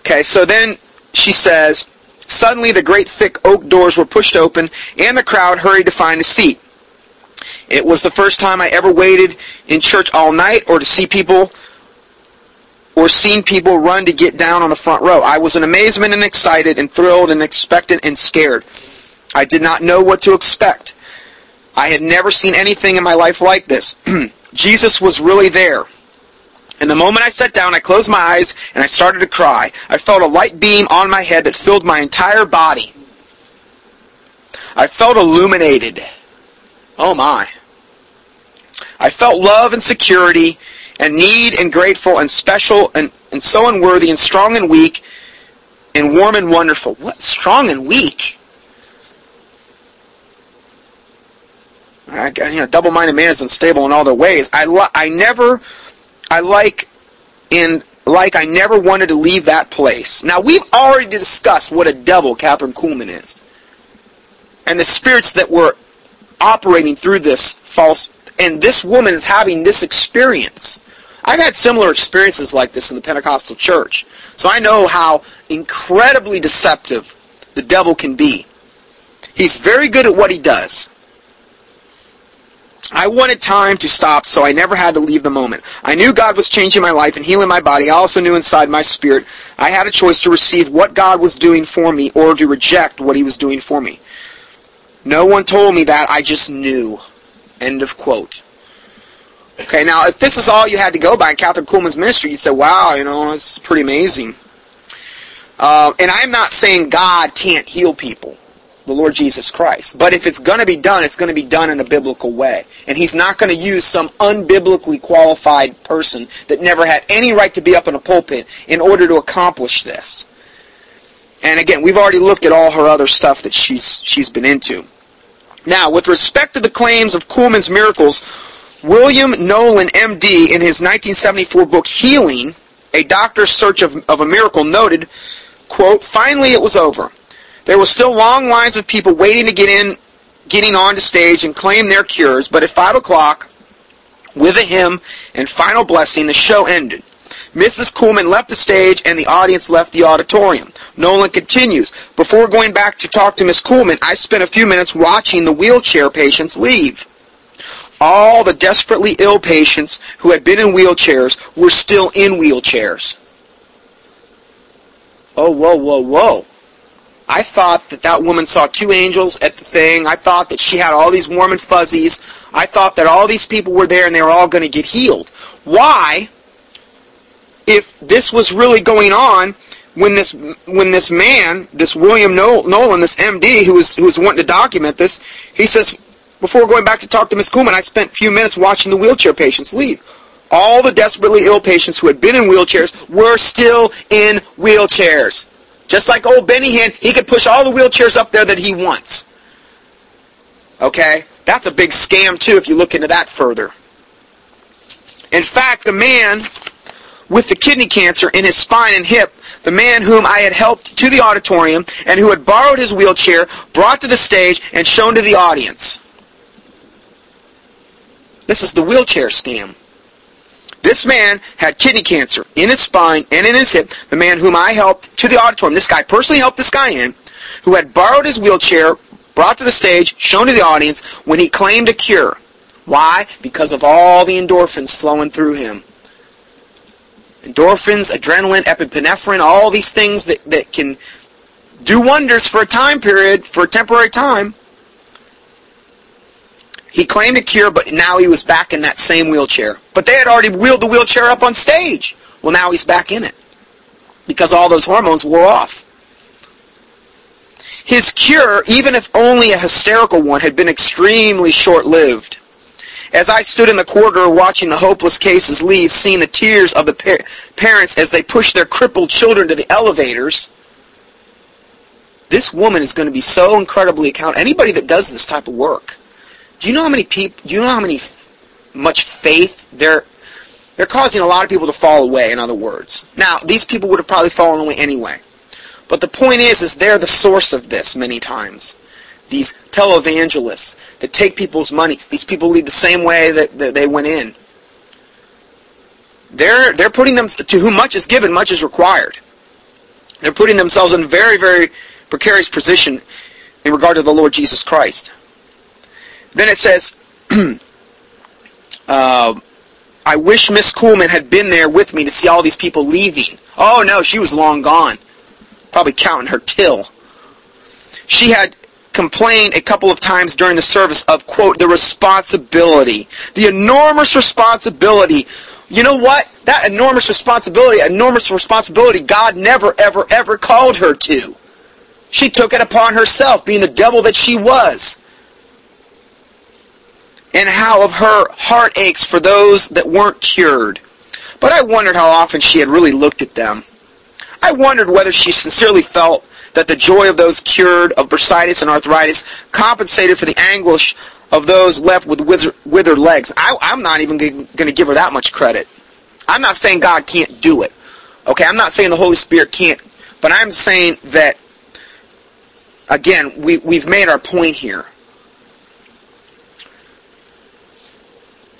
Okay, so then she says, Suddenly the great thick oak doors were pushed open, and the crowd hurried to find a seat. It was the first time I ever waited in church all night or to see people or seen people run to get down on the front row. I was in amazement and excited and thrilled and expectant and scared. I did not know what to expect. I had never seen anything in my life like this. Jesus was really there. And the moment I sat down, I closed my eyes and I started to cry. I felt a light beam on my head that filled my entire body. I felt illuminated. Oh my. I felt love and security and need and grateful and special and, and so unworthy and strong and weak and warm and wonderful. What? Strong and weak? I, you know, double-minded man is unstable in all their ways. I, lo- I never, I like, in like I never wanted to leave that place. Now we've already discussed what a devil Kathryn Kuhlman is, and the spirits that were operating through this false. And this woman is having this experience. I've had similar experiences like this in the Pentecostal church, so I know how incredibly deceptive the devil can be. He's very good at what he does. I wanted time to stop, so I never had to leave the moment. I knew God was changing my life and healing my body. I also knew inside my spirit I had a choice to receive what God was doing for me or to reject what he was doing for me. No one told me that. I just knew. End of quote. Okay, now if this is all you had to go by in Kathryn Kuhlman's ministry, you'd say, wow, you know, it's pretty amazing. Uh, and I'm not saying God can't heal people the Lord Jesus Christ. But if it's going to be done, it's going to be done in a biblical way. And he's not going to use some unbiblically qualified person that never had any right to be up in a pulpit in order to accomplish this. And again, we've already looked at all her other stuff that she's she's been into. Now, with respect to the claims of Kuhlman's miracles, William Nolan, MD, in his 1974 book Healing, A Doctor's Search of, of a Miracle, noted, quote, Finally it was over. There were still long lines of people waiting to get in, getting onto stage and claim their cures, but at 5 o'clock, with a hymn and final blessing, the show ended. Mrs. Kuhlman left the stage and the audience left the auditorium. Nolan continues, Before going back to talk to Miss Kuhlman, I spent a few minutes watching the wheelchair patients leave. All the desperately ill patients who had been in wheelchairs were still in wheelchairs. Oh, whoa, whoa, whoa. I thought that that woman saw two angels at the thing. I thought that she had all these warm and fuzzies. I thought that all these people were there and they were all going to get healed. Why, if this was really going on, when this when this man, this William Nolan, this MD, who was who was wanting to document this, he says, before going back to talk to Miss Kuhlman, I spent a few minutes watching the wheelchair patients leave. All the desperately ill patients who had been in wheelchairs were still in wheelchairs. Just like old Benny Hinn, he could push all the wheelchairs up there that he wants. Okay? That's a big scam too if you look into that further. In fact, the man with the kidney cancer in his spine and hip, the man whom I had helped to the auditorium and who had borrowed his wheelchair, brought to the stage and shown to the audience. This is the wheelchair scam. This man had kidney cancer in his spine and in his hip. The man whom I helped to the auditorium, this guy personally helped this guy in, who had borrowed his wheelchair, brought to the stage, shown to the audience when he claimed a cure. Why? Because of all the endorphins flowing through him. Endorphins, adrenaline, epinephrine, all these things that, that can do wonders for a time period, for a temporary time. He claimed a cure, but now he was back in that same wheelchair. But they had already wheeled the wheelchair up on stage. Well, now he's back in it because all those hormones wore off. His cure, even if only a hysterical one, had been extremely short-lived. As I stood in the corridor watching the hopeless cases leave, seeing the tears of the par- parents as they pushed their crippled children to the elevators, this woman is going to be so incredibly accountable. Anybody that does this type of work, do you know how many people? Do you know how many much faith they're they're causing a lot of people to fall away? In other words, now these people would have probably fallen away anyway. But the point is, is they're the source of this many times. These televangelists that take people's money. These people lead the same way that, that they went in. They're they're putting them to whom much is given, much is required. They're putting themselves in a very very precarious position in regard to the Lord Jesus Christ. Then it says, uh, I wish Miss Kuhlman had been there with me to see all these people leaving. Oh no, she was long gone. Probably counting her till. She had complained a couple of times during the service of, quote, the responsibility, the enormous responsibility. You know what? That enormous responsibility, enormous responsibility God never, ever, ever called her to. She took it upon herself, being the devil that she was. And how of her heart aches for those that weren't cured. But I wondered how often she had really looked at them. I wondered whether she sincerely felt that the joy of those cured of bursitis and arthritis compensated for the anguish of those left with wither, withered legs. I, I'm not even going to give her that much credit. I'm not saying God can't do it. Okay, I'm not saying the Holy Spirit can't, but I'm saying that again, we, we've made our point here.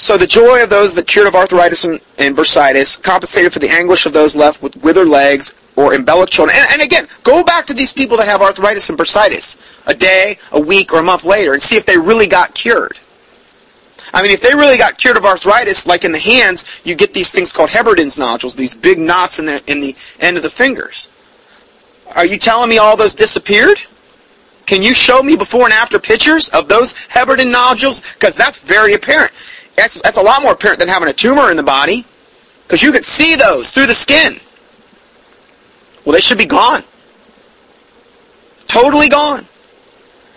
So the joy of those that cured of arthritis and, and bursitis compensated for the anguish of those left with withered legs or embellished children. And, and again, go back to these people that have arthritis and bursitis a day, a week, or a month later and see if they really got cured. I mean, if they really got cured of arthritis, like in the hands, you get these things called Heberden's nodules, these big knots in the, in the end of the fingers. Are you telling me all those disappeared? Can you show me before and after pictures of those Heberden nodules? Because that's very apparent. That's, that's a lot more apparent than having a tumor in the body. Because you can see those through the skin. Well, they should be gone. Totally gone.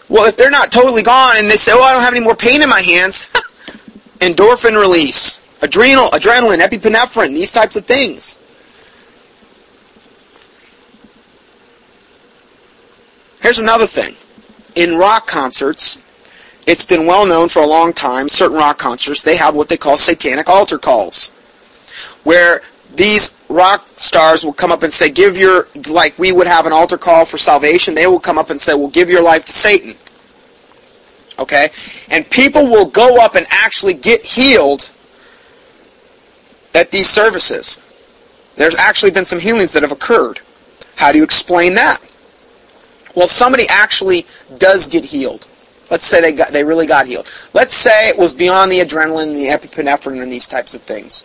Well, if they're not totally gone and they say, oh, I don't have any more pain in my hands, endorphin release, adrenal, adrenaline, epinephrine, these types of things. Here's another thing. In rock concerts, it's been well known for a long time, certain rock concerts, they have what they call satanic altar calls, where these rock stars will come up and say, give your, like we would have an altar call for salvation, they will come up and say, well, give your life to Satan. Okay? And people will go up and actually get healed at these services. There's actually been some healings that have occurred. How do you explain that? Well, somebody actually does get healed. Let's say they got they really got healed. Let's say it was beyond the adrenaline, the epinephrine, and these types of things.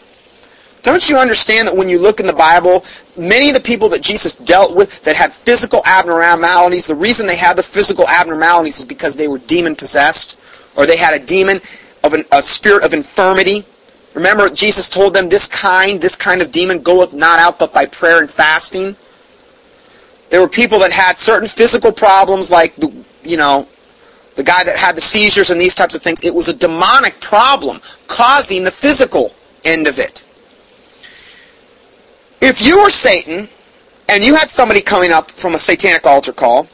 Don't you understand that when you look in the Bible, many of the people that Jesus dealt with that had physical abnormalities, the reason they had the physical abnormalities is because they were demon possessed, or they had a demon of an, a spirit of infirmity. Remember, Jesus told them, "This kind, this kind of demon goeth not out but by prayer and fasting." There were people that had certain physical problems, like the, you know, the guy that had the seizures and these types of things. It was a demonic problem causing the physical end of it. If you were Satan and you had somebody coming up from a satanic altar call,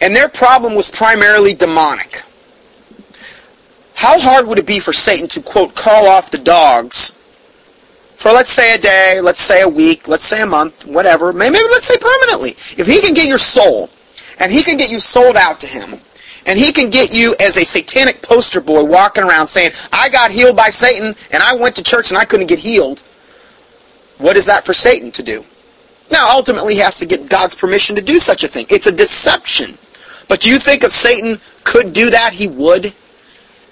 and their problem was primarily demonic, how hard would it be for Satan to, quote, call off the dogs for let's say a day, let's say a week, let's say a month, whatever, maybe, maybe let's say permanently. If he can get your soul, and he can get you sold out to him, and he can get you as a satanic poster boy walking around saying, I got healed by Satan, and I went to church and I couldn't get healed, what is that for Satan to do? Now, ultimately, he has to get God's permission to do such a thing. It's a deception. But do you think if Satan could do that, he would?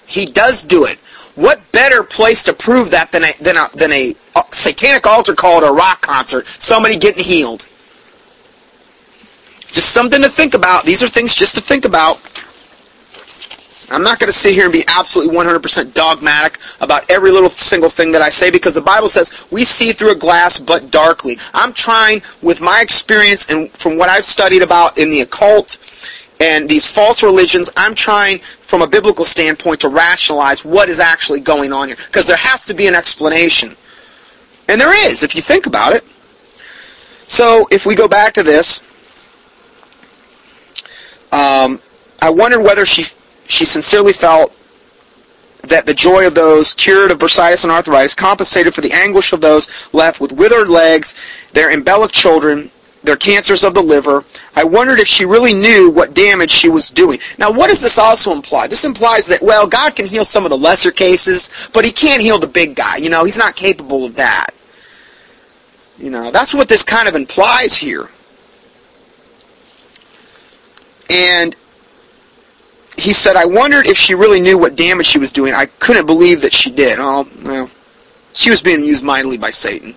He does do it. What better place to prove that than a, than a, than a uh, satanic altar call at a rock concert, somebody getting healed? Just something to think about. These are things just to think about. I'm not going to sit here and be absolutely 100% dogmatic about every little single thing that I say because the Bible says we see through a glass but darkly. I'm trying, with my experience and from what I've studied about in the occult and these false religions, I'm trying from a biblical standpoint to rationalize what is actually going on here. Because there has to be an explanation. And there is, if you think about it. So, if we go back to this, um, I wondered whether she she sincerely felt that the joy of those cured of bursitis and arthritis compensated for the anguish of those left with withered legs, their embellished children, their cancers of the liver. I wondered if she really knew what damage she was doing. Now, what does this also imply? This implies that, well, God can heal some of the lesser cases, but he can't heal the big guy. You know, he's not capable of that. You know, that's what this kind of implies here. And he said, I wondered if she really knew what damage she was doing. I couldn't believe that she did. Oh, well, She was being used mightily by Satan.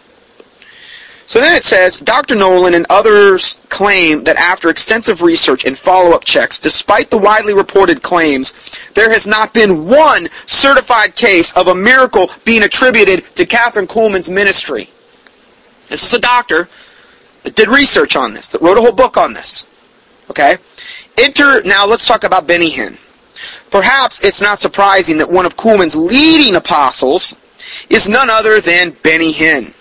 So then it says, Dr. Nolan and others claim that after extensive research and follow-up checks, despite the widely reported claims, there has not been one certified case of a miracle being attributed to Kathryn Kuhlman's ministry. This is a doctor that did research on this, that wrote a whole book on this. Okay? Enter, now let's talk about Benny Hinn. Perhaps it's not surprising that one of Kuhlman's leading apostles is none other than Benny Hinn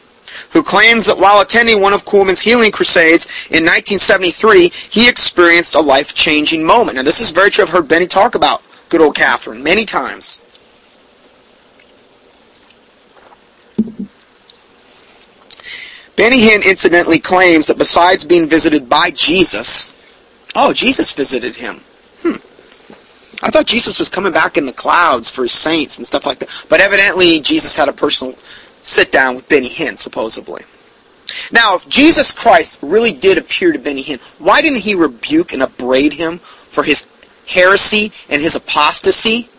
who claims that while attending one of Kuhlman's healing crusades in 1973, he experienced a life-changing moment. Now, this is very true. I've heard Benny talk about good old Kathryn many times. Benny Hinn incidentally claims that besides being visited by Jesus, oh, Jesus visited him. Hmm. I thought Jesus was coming back in the clouds for his saints and stuff like that. But evidently, Jesus had a personal sit down with Benny Hinn, supposedly. Now, if Jesus Christ really did appear to Benny Hinn, why didn't he rebuke and upbraid him for his heresy and his apostasy?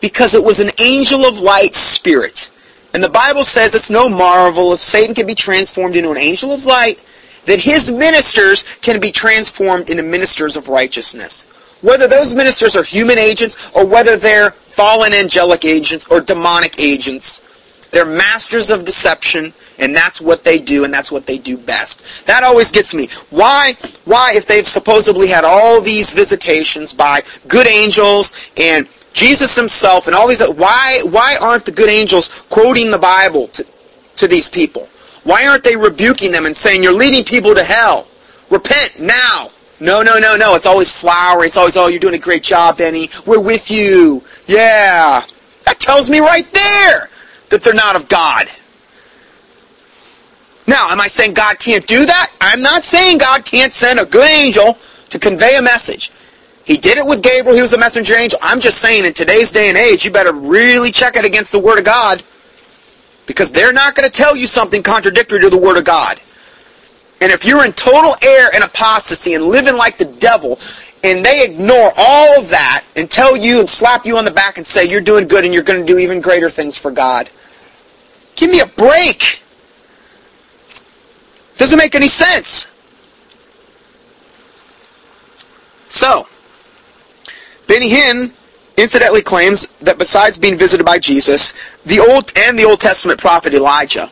Because it was an angel of light spirit. And the Bible says it's no marvel if Satan can be transformed into an angel of light, that his ministers can be transformed into ministers of righteousness. Whether those ministers are human agents or whether they're fallen angelic agents or demonic agents, they're masters of deception, and that's what they do, and that's what they do best. That always gets me. Why, why, if they've supposedly had all these visitations by good angels and Jesus himself and all these, why, why aren't the good angels quoting the Bible to, to these people? Why aren't they rebuking them and saying, you're leading people to hell? Repent now. No, no, no, no. It's always flowery. It's always, oh, you're doing a great job, Benny. We're with you. Yeah. That tells me right there that they're not of God. Now, am I saying God can't do that? I'm not saying God can't send a good angel to convey a message. He did it with Gabriel. He was a messenger angel. I'm just saying in today's day and age, you better really check it against the Word of God because they're not going to tell you something contradictory to the Word of God. And if you're in total error and apostasy and living like the devil, and they ignore all of that and tell you and slap you on the back and say you're doing good and you're going to do even greater things for God, Give me a break. Doesn't make any sense. So, Benny Hinn incidentally claims that besides being visited by Jesus, the Old and the Old Testament prophet Elijah.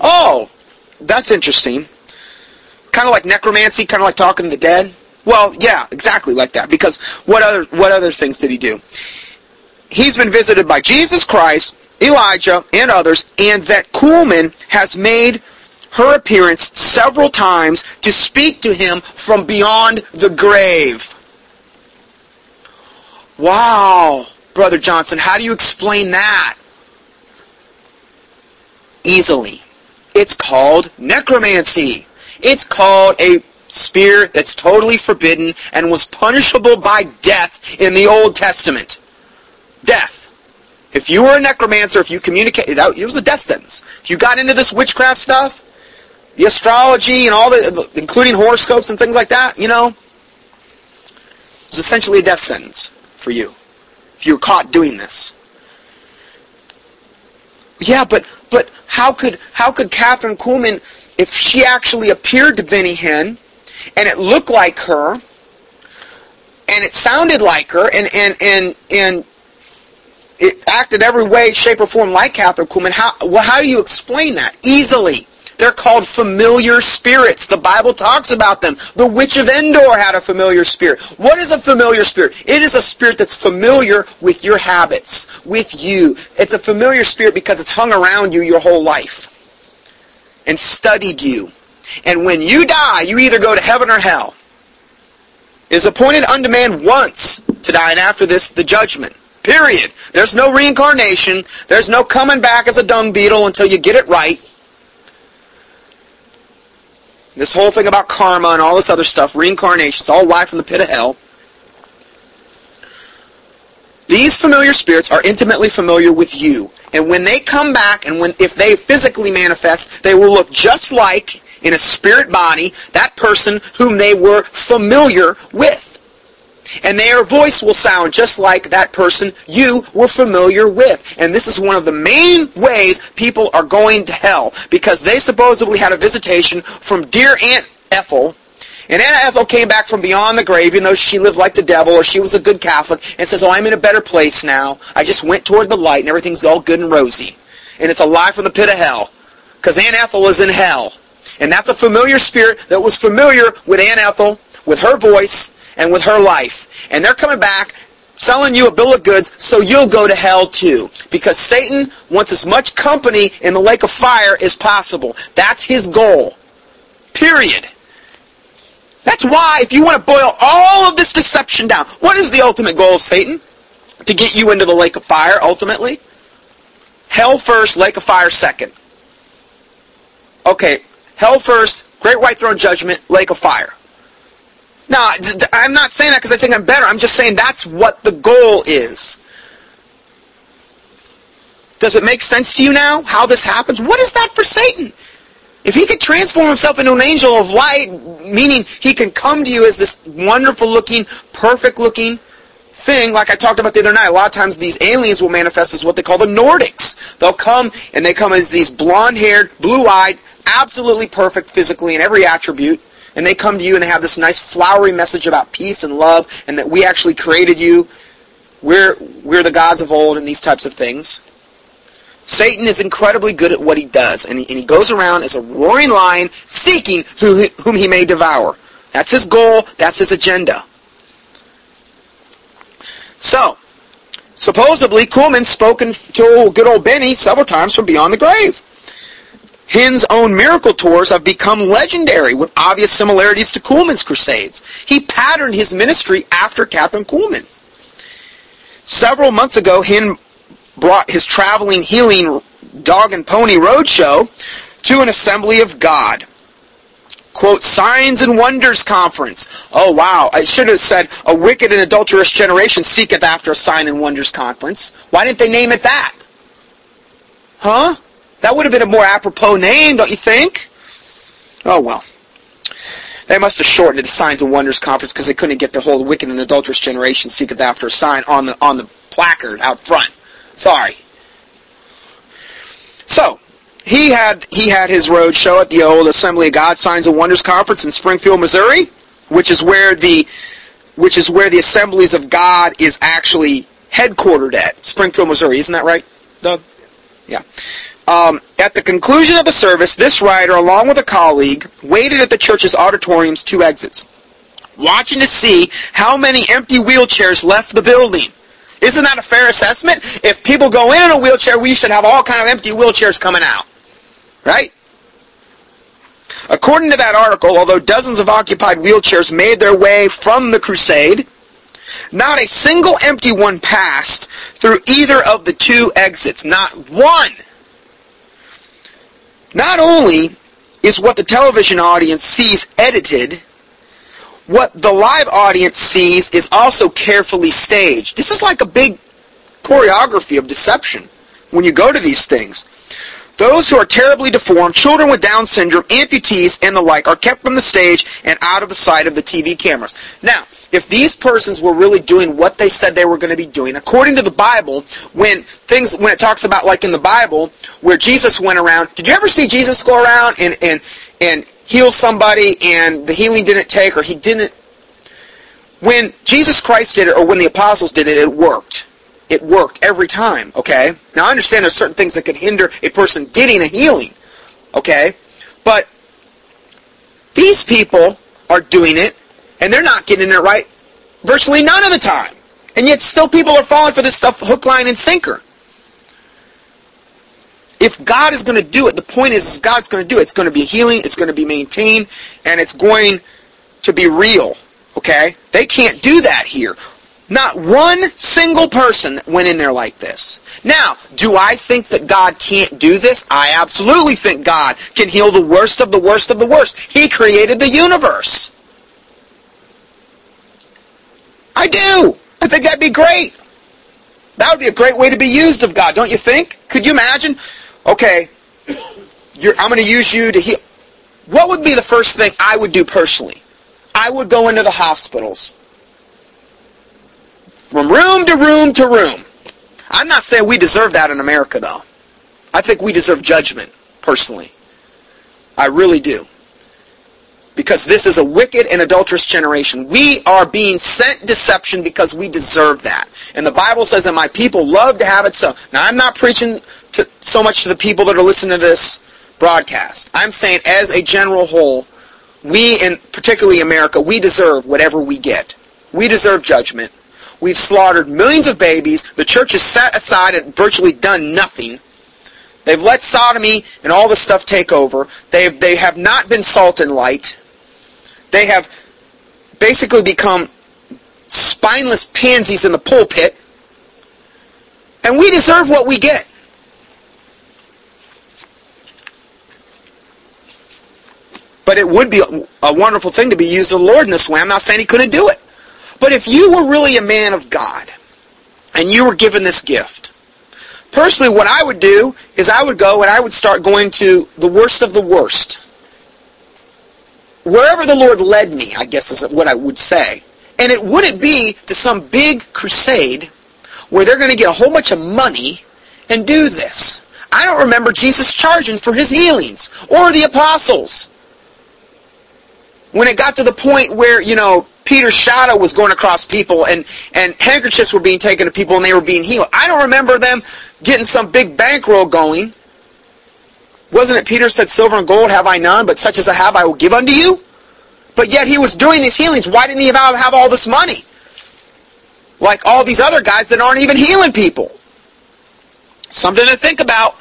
Oh, that's interesting. Kind of like necromancy, kind of like talking to the dead. Well, yeah, exactly like that. Because what other what other things did he do? He's been visited by Jesus Christ, Elijah, and others, and that Kuhlman has made her appearance several times to speak to him from beyond the grave. Wow, Brother Johnson, how do you explain that? Easily. It's called necromancy. It's called a spirit that's totally forbidden and was punishable by death in the Old Testament. Death. If you were a necromancer, if you communicated, it was a death sentence. If you got into this witchcraft stuff, the astrology and all the, including horoscopes and things like that, you know, it's essentially a death sentence for you if you were caught doing this. Yeah, but but how could how could Kathryn Kuhlman, if she actually appeared to Benny Hinn, and it looked like her, and it sounded like her, and and and and it acted every way, shape, or form like Kathryn Kuhlman. How, well, how do you explain that? Easily. They're called familiar spirits. The Bible talks about them. The witch of Endor had a familiar spirit. What is a familiar spirit? It is a spirit that's familiar with your habits, with you. It's a familiar spirit because it's hung around you your whole life and studied you. And when you die, you either go to heaven or hell. It is appointed unto man once to die, and after this, the judgment. Period. There's no reincarnation. There's no coming back as a dung beetle until you get it right. This whole thing about karma and all this other stuff, reincarnation, it's all lie from the pit of hell. These familiar spirits are intimately familiar with you. And when they come back and when if they physically manifest, they will look just like in a spirit body that person whom they were familiar with. And their voice will sound just like that person you were familiar with. And this is one of the main ways people are going to hell because they supposedly had a visitation from dear Aunt Ethel. And Aunt Ethel came back from beyond the grave, even though she lived like the devil or she was a good Catholic, and says, Oh, I'm in a better place now. I just went toward the light and everything's all good and rosy. And it's a lie from the pit of hell. Because Aunt Ethel is in hell. And that's a familiar spirit that was familiar with Aunt Ethel, with her voice, and with her life. And they're coming back selling you a bill of goods so you'll go to hell too. Because Satan wants as much company in the lake of fire as possible. That's his goal. Period. That's why, if you want to boil all of this deception down, what is the ultimate goal of Satan? To get you into the lake of fire, ultimately? Hell first, lake of fire second. Okay, hell first, great white throne judgment, lake of fire. Now, I'm not saying that because I think I'm better. I'm just saying that's what the goal is. Does it make sense to you now how this happens? What is that for Satan? If he could transform himself into an angel of light, meaning he can come to you as this wonderful looking, perfect looking thing, like I talked about the other night, a lot of times these aliens will manifest as what they call the Nordics. They'll come and they come as these blonde haired, blue eyed, absolutely perfect physically in every attribute. And they come to you and they have this nice flowery message about peace and love and that we actually created you. We're, we're the gods of old and these types of things. Satan is incredibly good at what he does, and he, and he goes around as a roaring lion seeking who, whom he may devour. That's his goal. That's his agenda. So, supposedly, Kuhlman's spoken to good old Benny several times from beyond the grave. Hinn's own miracle tours have become legendary with obvious similarities to Kuhlman's crusades. He patterned his ministry after Kathryn Kuhlman. Several months ago, Hinn brought his traveling healing dog and pony roadshow to an assembly of God. Quote, Signs and Wonders Conference. Oh, wow. I should have said, A wicked and adulterous generation seeketh after a sign and wonders conference. Why didn't they name it that? Huh? That would have been a more apropos name, don't you think? Oh, well. They must have shortened it to Signs and Wonders Conference because they couldn't get the whole wicked and adulterous generation seeketh after a sign on the on the placard out front. Sorry. So, he had he had his road show at the old Assembly of God Signs and Wonders Conference in Springfield, Missouri, which is where the which is where the Assemblies of God is actually headquartered at Springfield, Missouri. Isn't that right, Doug? Yeah. Um, at the conclusion of the service, this writer, along with a colleague, waited at the church's auditorium's two exits, watching to see how many empty wheelchairs left the building. Isn't that a fair assessment? If people go in in a wheelchair, we should have all kind of empty wheelchairs coming out. Right? According to that article, although dozens of occupied wheelchairs made their way from the crusade, not a single empty one passed through either of the two exits. Not one. Not only is what the television audience sees edited, what the live audience sees is also carefully staged. This is like a big choreography of deception when you go to these things. Those who are terribly deformed, children with Down syndrome, amputees, and the like are kept from the stage and out of the sight of the TV cameras. Now, if these persons were really doing what they said they were going to be doing, according to the Bible, when things when it talks about like in the Bible where Jesus went around, did you ever see Jesus go around and and and heal somebody and the healing didn't take or he didn't when Jesus Christ did it or when the apostles did it, it worked. It worked every time, okay? Now I understand there's certain things that could hinder a person getting a healing, okay? But these people are doing it and they're not getting it right virtually none of the time. And yet still people are falling for this stuff hook, line, and sinker. If God is going to do it, the point is, if God's going to do it, it's going to be healing, it's going to be maintained, and it's going to be real. Okay? They can't do that here. Not one single person went in there like this. Now, do I think that God can't do this? I absolutely think God can heal the worst of the worst of the worst. He created the universe. I do. I think that'd be great. That would be a great way to be used of God, don't you think? Could you imagine? Okay, I'm going to use you to heal. What would be the first thing I would do personally? I would go into the hospitals From room to room to room. I'm not saying we deserve that in America, though. I think we deserve judgment, personally. I really do. Because this is a wicked and adulterous generation. We are being sent deception because we deserve that. And the Bible says that my people love to have it so. Now, I'm not preaching to, so much to the people that are listening to this broadcast. I'm saying as a general whole, we, and particularly America, we deserve whatever we get. We deserve judgment. We've slaughtered millions of babies. The church has sat aside and virtually done nothing. They've let sodomy and all this stuff take over. They they have not been salt and light. They have basically become spineless pansies in the pulpit. And we deserve what we get. But it would be a wonderful thing to be used of the Lord in this way. I'm not saying he couldn't do it. But if you were really a man of God, and you were given this gift, personally what I would do is I would go and I would start going to the worst of the worst. Wherever the Lord led me, I guess is what I would say. And it wouldn't be to some big crusade where they're going to get a whole bunch of money and do this. I don't remember Jesus charging for his healings or the apostles when it got to the point where, you know, Peter's shadow was going across people and, and handkerchiefs were being taken to people and they were being healed. I don't remember them getting some big bankroll going. Wasn't it Peter said, Silver and gold have I none, but such as I have I will give unto you? But yet he was doing these healings. Why didn't he have, all this money? Like all these other guys that aren't even healing people. Something to think about.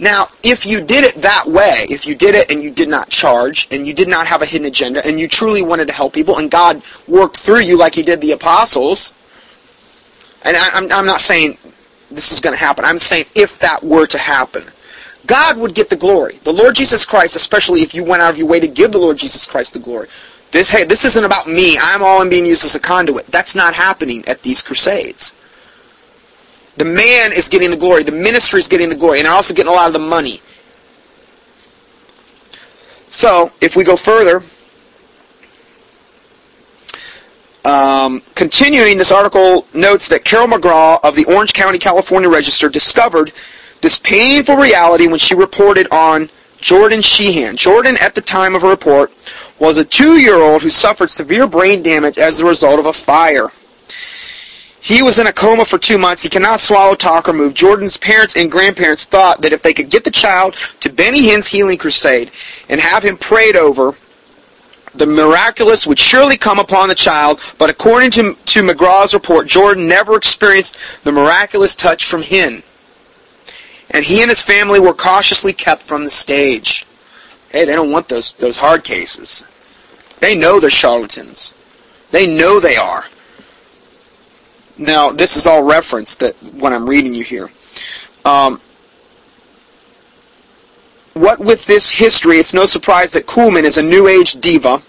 Now, if you did it that way, if you did it and you did not charge, and you did not have a hidden agenda, and you truly wanted to help people, and God worked through you like he did the apostles, and I, am I'm not saying this is going to happen. I'm saying if that were to happen, God would get the glory. The Lord Jesus Christ, especially if you went out of your way to give the Lord Jesus Christ the glory. This, hey, this isn't about me. I'm all I'm being used as a conduit. That's not happening at these crusades. The man is getting the glory. The ministry is getting the glory. And they're also getting a lot of the money. So, if we go further, um, continuing, this article notes that Carol McGraw of the Orange County, California Register discovered this painful reality when she reported on Jordan Sheehan. Jordan, at the time of her report, was a two-year-old who suffered severe brain damage as a result of a fire. He was in a coma for two months. He cannot swallow, talk, or move. Jordan's parents and grandparents thought that if they could get the child to Benny Hinn's healing crusade and have him prayed over, the miraculous would surely come upon the child. But according to, to McGraw's report, Jordan never experienced the miraculous touch from Hinn. And he and his family were cautiously kept from the stage. Hey, they don't want those, those hard cases. They know they're charlatans. They know they are. Now, this is all reference that when I'm reading you here. Um, what with this history, it's no surprise that Kuhlman is a New Age diva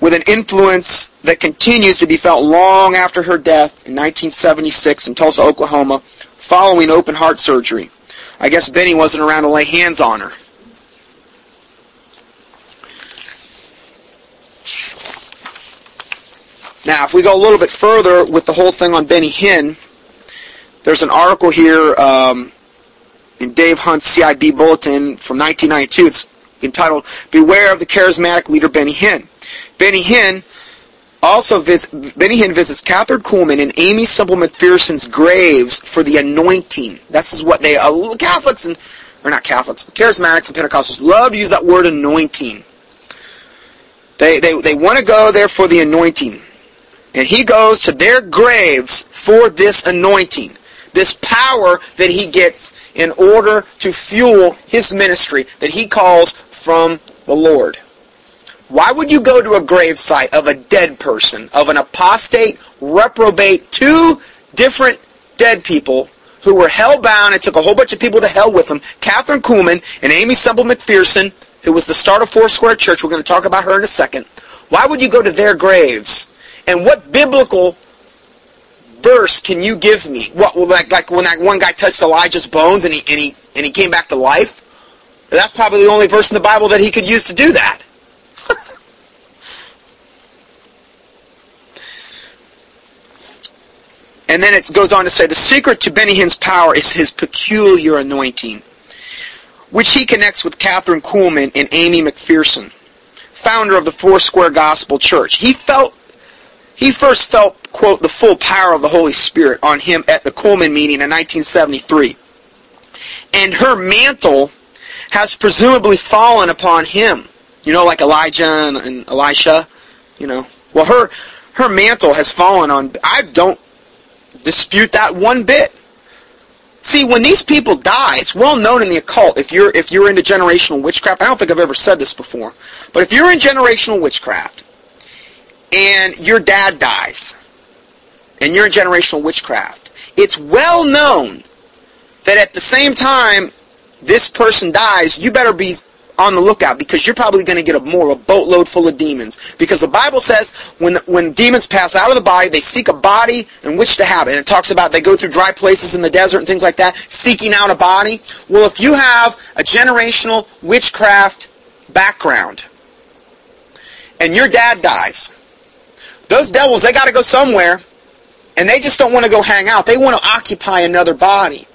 with an influence that continues to be felt long after her death in 1976 in Tulsa, Oklahoma, following open heart surgery. I guess Benny wasn't around to lay hands on her. Now, if we go a little bit further with the whole thing on Benny Hinn, there's an article here um, in Dave Hunt's CIB Bulletin from 1992. It's entitled "Beware of the Charismatic Leader Benny Hinn." Benny Hinn also vis- Benny Hinn visits Kathryn Kuhlman and Aimee Semple McPherson's graves for the anointing. This is what they uh, Catholics and or not Catholics, Charismatics and Pentecostals love to use that word anointing. They they they want to go there for the anointing. And he goes to their graves for this anointing, this power that he gets in order to fuel his ministry that he calls from the Lord. Why would you go to a gravesite of a dead person, of an apostate, reprobate, two different dead people who were hell-bound and took a whole bunch of people to hell with them, Kathryn Kuhlman and Aimee Semple McPherson, who was the start of Foursquare Church. We're going to talk about her in a second. Why would you go to their graves and what biblical verse can you give me? What well, like, like when that one guy touched Elijah's bones and he and he and he came back to life? That's probably the only verse in the Bible that he could use to do that. And then it goes on to say, the secret to Benny Hinn's power is his peculiar anointing, which he connects with Kathryn Kuhlman and Aimee McPherson, founder of the Foursquare Gospel Church. He felt, he first felt, quote, the full power of the Holy Spirit on him at the Kuhlman meeting in 1973. And her mantle has presumably fallen upon him. You know, like Elijah and, and Elisha, you know. Well, her, her mantle has fallen on, I don't dispute that one bit. See, when these people die, it's well known in the occult. If you're if you're into generational witchcraft, I don't think I've ever said this before, but if you're in generational witchcraft and your dad dies, and you're in generational witchcraft, it's well known that at the same time this person dies, you better be on the lookout because you're probably going to get a more a boatload full of demons. Because the Bible says when when demons pass out of the body, they seek a body in which to have it. And it talks about they go through dry places in the desert and things like that, seeking out a body. Well, if you have a generational witchcraft background and your dad dies, those devils they got to go somewhere, and they just don't want to go hang out. They want to occupy another body.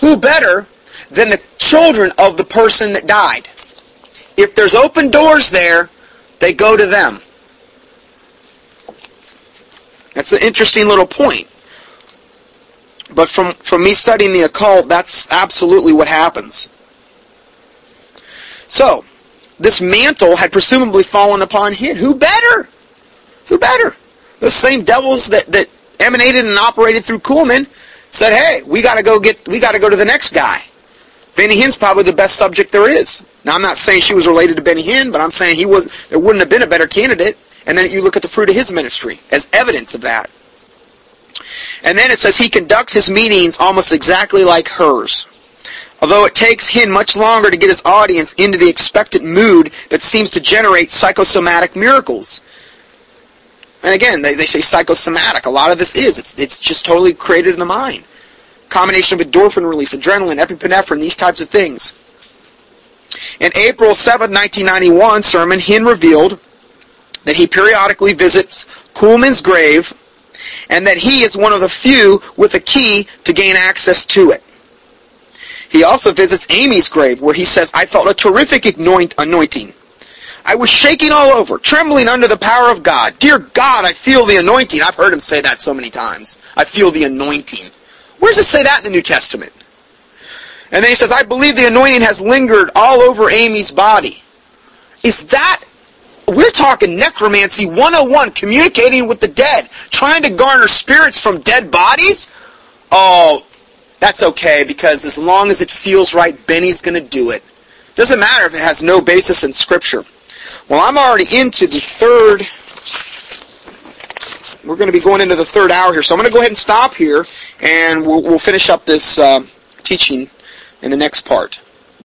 Who better than the children of the person that died. If there's open doors there, they go to them. That's an interesting little point. But from, from me studying the occult, that's absolutely what happens. So, this mantle had presumably fallen upon him. Who better? Who better? Those same devils that, that emanated and operated through Kuhlman said, hey, we gotta go get we gotta go to the next guy. Benny Hinn's probably the best subject there is. Now, I'm not saying she was related to Benny Hinn, but I'm saying he was. There wouldn't have been a better candidate. And then you look at the fruit of his ministry as evidence of that. And then it says he conducts his meetings almost exactly like hers. Although it takes Hinn much longer to get his audience into the expectant mood that seems to generate psychosomatic miracles. And again, they, they say psychosomatic. A lot of this is. It's, it's just totally created in the mind combination of endorphin release, adrenaline, epinephrine, these types of things. In April 7, 1991 sermon, Hinn revealed that he periodically visits Kuhlman's grave and that he is one of the few with a key to gain access to it. He also visits Aimee's grave where he says, I felt a terrific anointing. I was shaking all over, trembling under the power of God. Dear God, I feel the anointing. I've heard him say that so many times. I feel the anointing. Where does it say that in the New Testament? And then he says, I believe the anointing has lingered all over Aimee's body. Is that, we're talking necromancy 101, communicating with the dead, trying to garner spirits from dead bodies? Oh, that's okay, because as long as it feels right, Benny's going to do it. Doesn't matter if it has no basis in Scripture. Well, I'm already into the third we're going to be going into the third hour here. So I'm going to go ahead and stop here, and we'll, we'll finish up this uh, teaching in the next part.